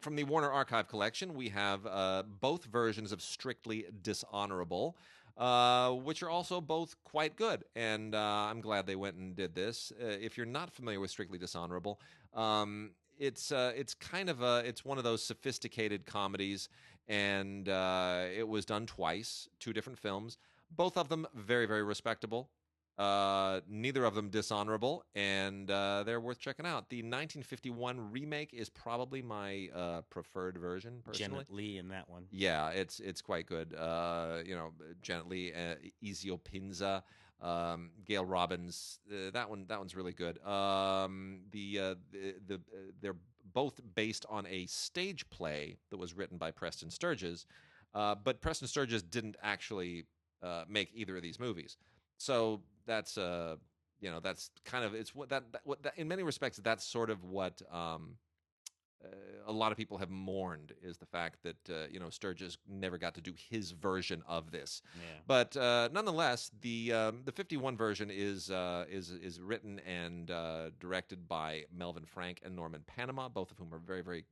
S1: from the Warner Archive collection, we have uh, both versions of Strictly Dishonorable. Uh, which are also both quite good, and uh, I'm glad they went and did this. Uh, if you're not familiar with Strictly Dishonorable, um, it's it's kind of a it's one of those sophisticated comedies and uh, it was done twice, two different films. Both of them very, very respectable. Uh, neither of them dishonorable, and uh, they're worth checking out. The 1951 remake is probably my uh, preferred version, personally.
S2: Janet Leigh in that one.
S1: Yeah, it's it's quite good. Uh, you know, Janet Leigh, uh, Ezio Pinza, um, Gale Robbins. Uh, that one, that one's really good. Um, the uh, the, the uh, they're both based on a stage play that was written by Preston Sturges. Uh, but Preston Sturges didn't actually uh, make either of these movies, so that's uh, you know that's kind of it's what that, that what that, in many respects that's sort of what um, uh, a lot of people have mourned is the fact that uh, you know Sturges never got to do his version of this.
S2: Yeah.
S1: But uh, nonetheless, the um, the 51 version is uh, is is written and uh, directed by Melvin Frank and Norman Panama, both of whom are very very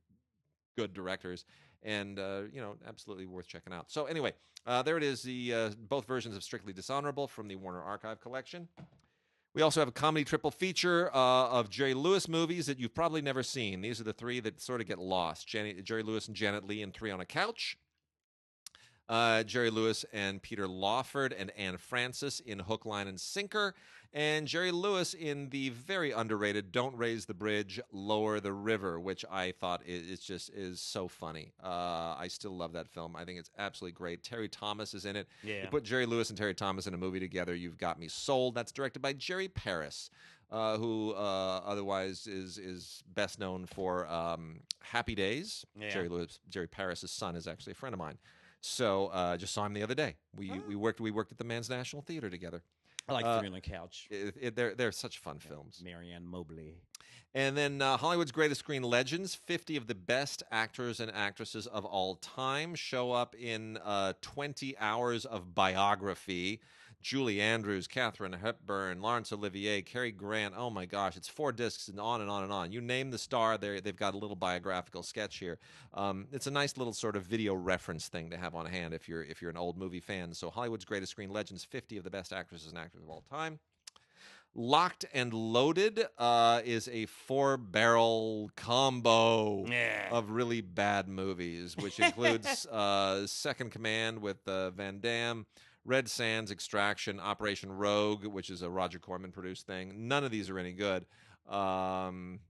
S1: good directors, and uh, you know absolutely worth checking out. So anyway, uh, there it is. The uh, both versions of Strictly Dishonorable from the Warner Archive collection. We also have a comedy triple feature uh, of Jerry Lewis movies that you've probably never seen. These are the three that sort of get lost: Jenny, Jerry Lewis and Janet Leigh in Three on a Couch. Uh, Jerry Lewis and Peter Lawford and Anne Francis in Hook, Line, and Sinker, and Jerry Lewis in the very underrated "Don't Raise the Bridge, Lower the River," which I thought is, is just is so funny. Uh, I still love that film. I think it's absolutely great. Terry Thomas is in it.
S2: Yeah.
S1: You put Jerry Lewis and Terry Thomas in a movie together, you've got me sold. That's directed by Jerry Paris. Uh, who uh, otherwise is is best known for um, Happy Days.
S2: Yeah.
S1: Jerry Lewis, Jerry Paris's son is actually a friend of mine. So uh, just saw him the other day. We
S2: Oh.
S1: we worked we worked at the Mann's National Theater together.
S2: I like
S1: Uh,
S2: Three on the Couch.
S1: It, it, they're they're such fun films.
S2: Mary Ann Mobley.
S1: And then uh, Hollywood's Greatest Screen Legends 50 of the best actors and actresses of all time show up in uh, 20 hours of biography. Julie Andrews, Katharine Hepburn, Laurence Olivier, Cary Grant. Oh my gosh, it's four discs and on and on and on. You name the star, they they've got a little biographical sketch here. Um, it's a nice little sort of video reference thing to have on hand if you're if you're an old movie fan. So Hollywood's Greatest Screen Legends 50 of the best actresses and actors of all time. Locked and Loaded uh, is a four barrel combo
S2: Yeah.
S1: of really bad movies, which includes uh, Second Command with uh, Van Damme, Red Sands, Extraction, Operation Rogue, which is a Roger Corman produced thing. None of these are any good. Um,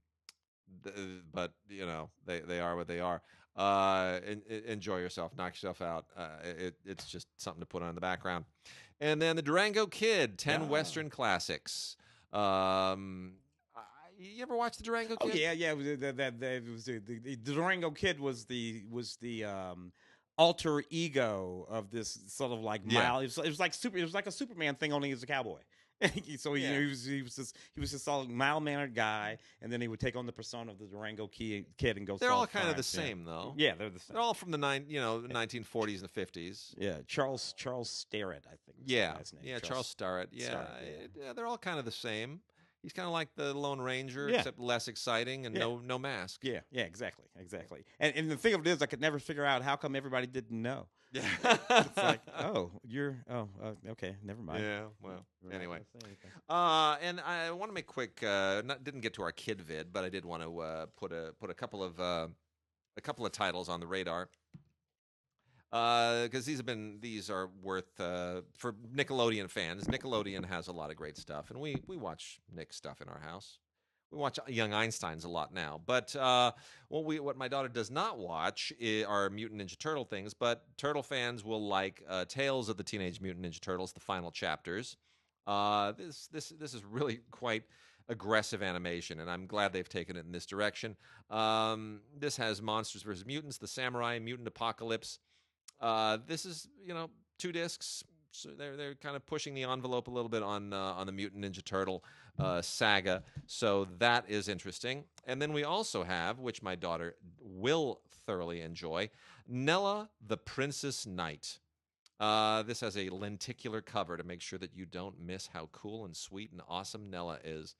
S1: th- but, you know, they, they are what they are. Uh, en- en- enjoy yourself, knock yourself out. Uh, it, it's just something to put on in the background. And then the Durango Kid, 10
S2: Yeah.
S1: Western classics. Um, you ever watch the Durango Kid?
S2: Oh
S1: Kid?
S2: yeah, yeah. was, uh, that was the, the, the Durango Kid was the was the um, alter ego of this sort of like
S1: Yeah.
S2: mild. It was, it was like super. It was like a Superman thing, only he was a cowboy. so he, you know, he was he was just he was just a mild mannered guy, and then he would take on the persona of the Durango Kid, kid and go.
S1: They're all kind of the.
S2: Yeah.
S1: same, though.
S2: Yeah, they're the same.
S1: They're all from the nine, you know, the 1940s and the 50s.
S2: yeah, Charles Charles Starrett, I think.
S1: Yeah, yeah, Charles Starrett. Yeah,
S2: Starrett, yeah.
S1: it- yeah, they're all kind of the same. He's kind of like the Lone Ranger,
S2: Yeah.
S1: except less exciting and
S2: Yeah.
S1: no no mask.
S2: Yeah, yeah, exactly, exactly. And and the thing of it is, I could never figure out how come everybody didn't know.
S1: Yeah,
S2: It's like, oh, you're, oh, uh, okay, never mind.
S1: yeah. Well,
S2: We're
S1: anyway.
S2: gonna say anything.
S1: Uh, and I want to make quick. Uh, not didn't get to our kid vid, but I did want to uh, put a put a couple of uh, a couple of titles on the radar. Because these have been these are worth uh, for Nickelodeon fans. Nickelodeon has a lot of great stuff, and we we watch Nick stuff in our house. We watch Young Einsteins a lot now, but uh, what we what my daughter does not watch are Mutant Ninja Turtle things. But Turtle fans will like uh, Tales of the Teenage Mutant Ninja Turtles, the final chapters. Uh, this this this is really quite aggressive animation, and I'm glad they've taken it in this direction. Um, this has monsters versus mutants, the samurai, mutant apocalypse. Uh, this is you know two discs. So they're they're kind of pushing the envelope a little bit on uh, on the Mutant Ninja Turtle uh, saga. So that is interesting. And then we also have, which my daughter will thoroughly enjoy, Nella the Princess Knight. Uh, this has a lenticular cover to make sure that you don't miss how cool and sweet and awesome Nella is.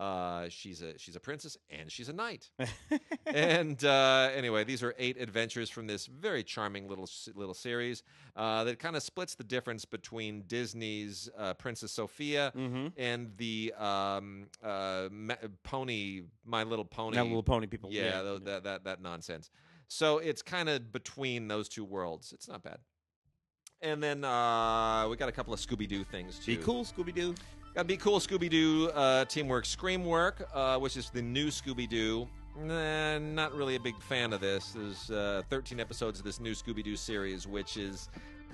S1: Uh, she's a she's a princess and she's a knight. and uh, anyway, these are eight adventures from this very charming little little series uh, that kind of splits the difference between Disney's uh, Princess Sofia
S2: Mm-hmm.
S1: and the um, uh, Ma- Pony, My Little Pony.
S2: Now little pony people.
S1: yeah, tho- that that that nonsense. So it's kind of between those two worlds. It's not bad. And then uh, we got a couple of Scooby Doo things too.
S2: Be cool, Scooby Doo.
S1: Got Be Cool Scooby Doo uh, Teamwork Screamwork, uh, which is the new Scooby Doo. Nah, not really a big fan of this. There's uh, 13 episodes of this new Scooby Doo series, which is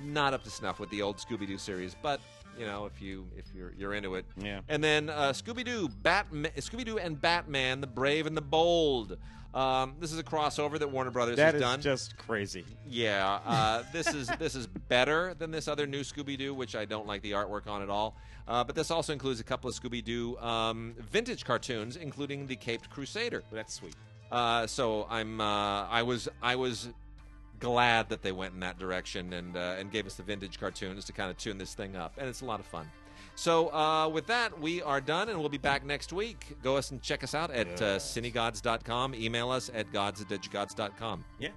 S1: not up to snuff with the old Scooby Doo series, but you know, if you if you're you're into it.
S2: Yeah.
S1: And then uh, Scooby Doo, Batman, Scooby Doo and Batman, the Brave and the Bold. Um, this is a crossover that Warner Brothers
S2: That
S1: has
S2: is
S1: done.
S2: just crazy.
S1: Yeah, uh, this is this is better than this other new Scooby Doo, which I don't like the artwork on at all. Uh, but this also includes a couple of Scooby Doo um, vintage cartoons, including the Caped Crusader.
S2: That's sweet.
S1: Uh, so I'm uh, I was I was glad that they went in that direction and uh, and gave us the vintage cartoons to kind of tune this thing up, and it's a lot of fun. So uh, with that, we are done, and we'll be back next week. Go us and check us out at uh, cinegods.com. Email us at gods at digigods.com.
S2: Yeah.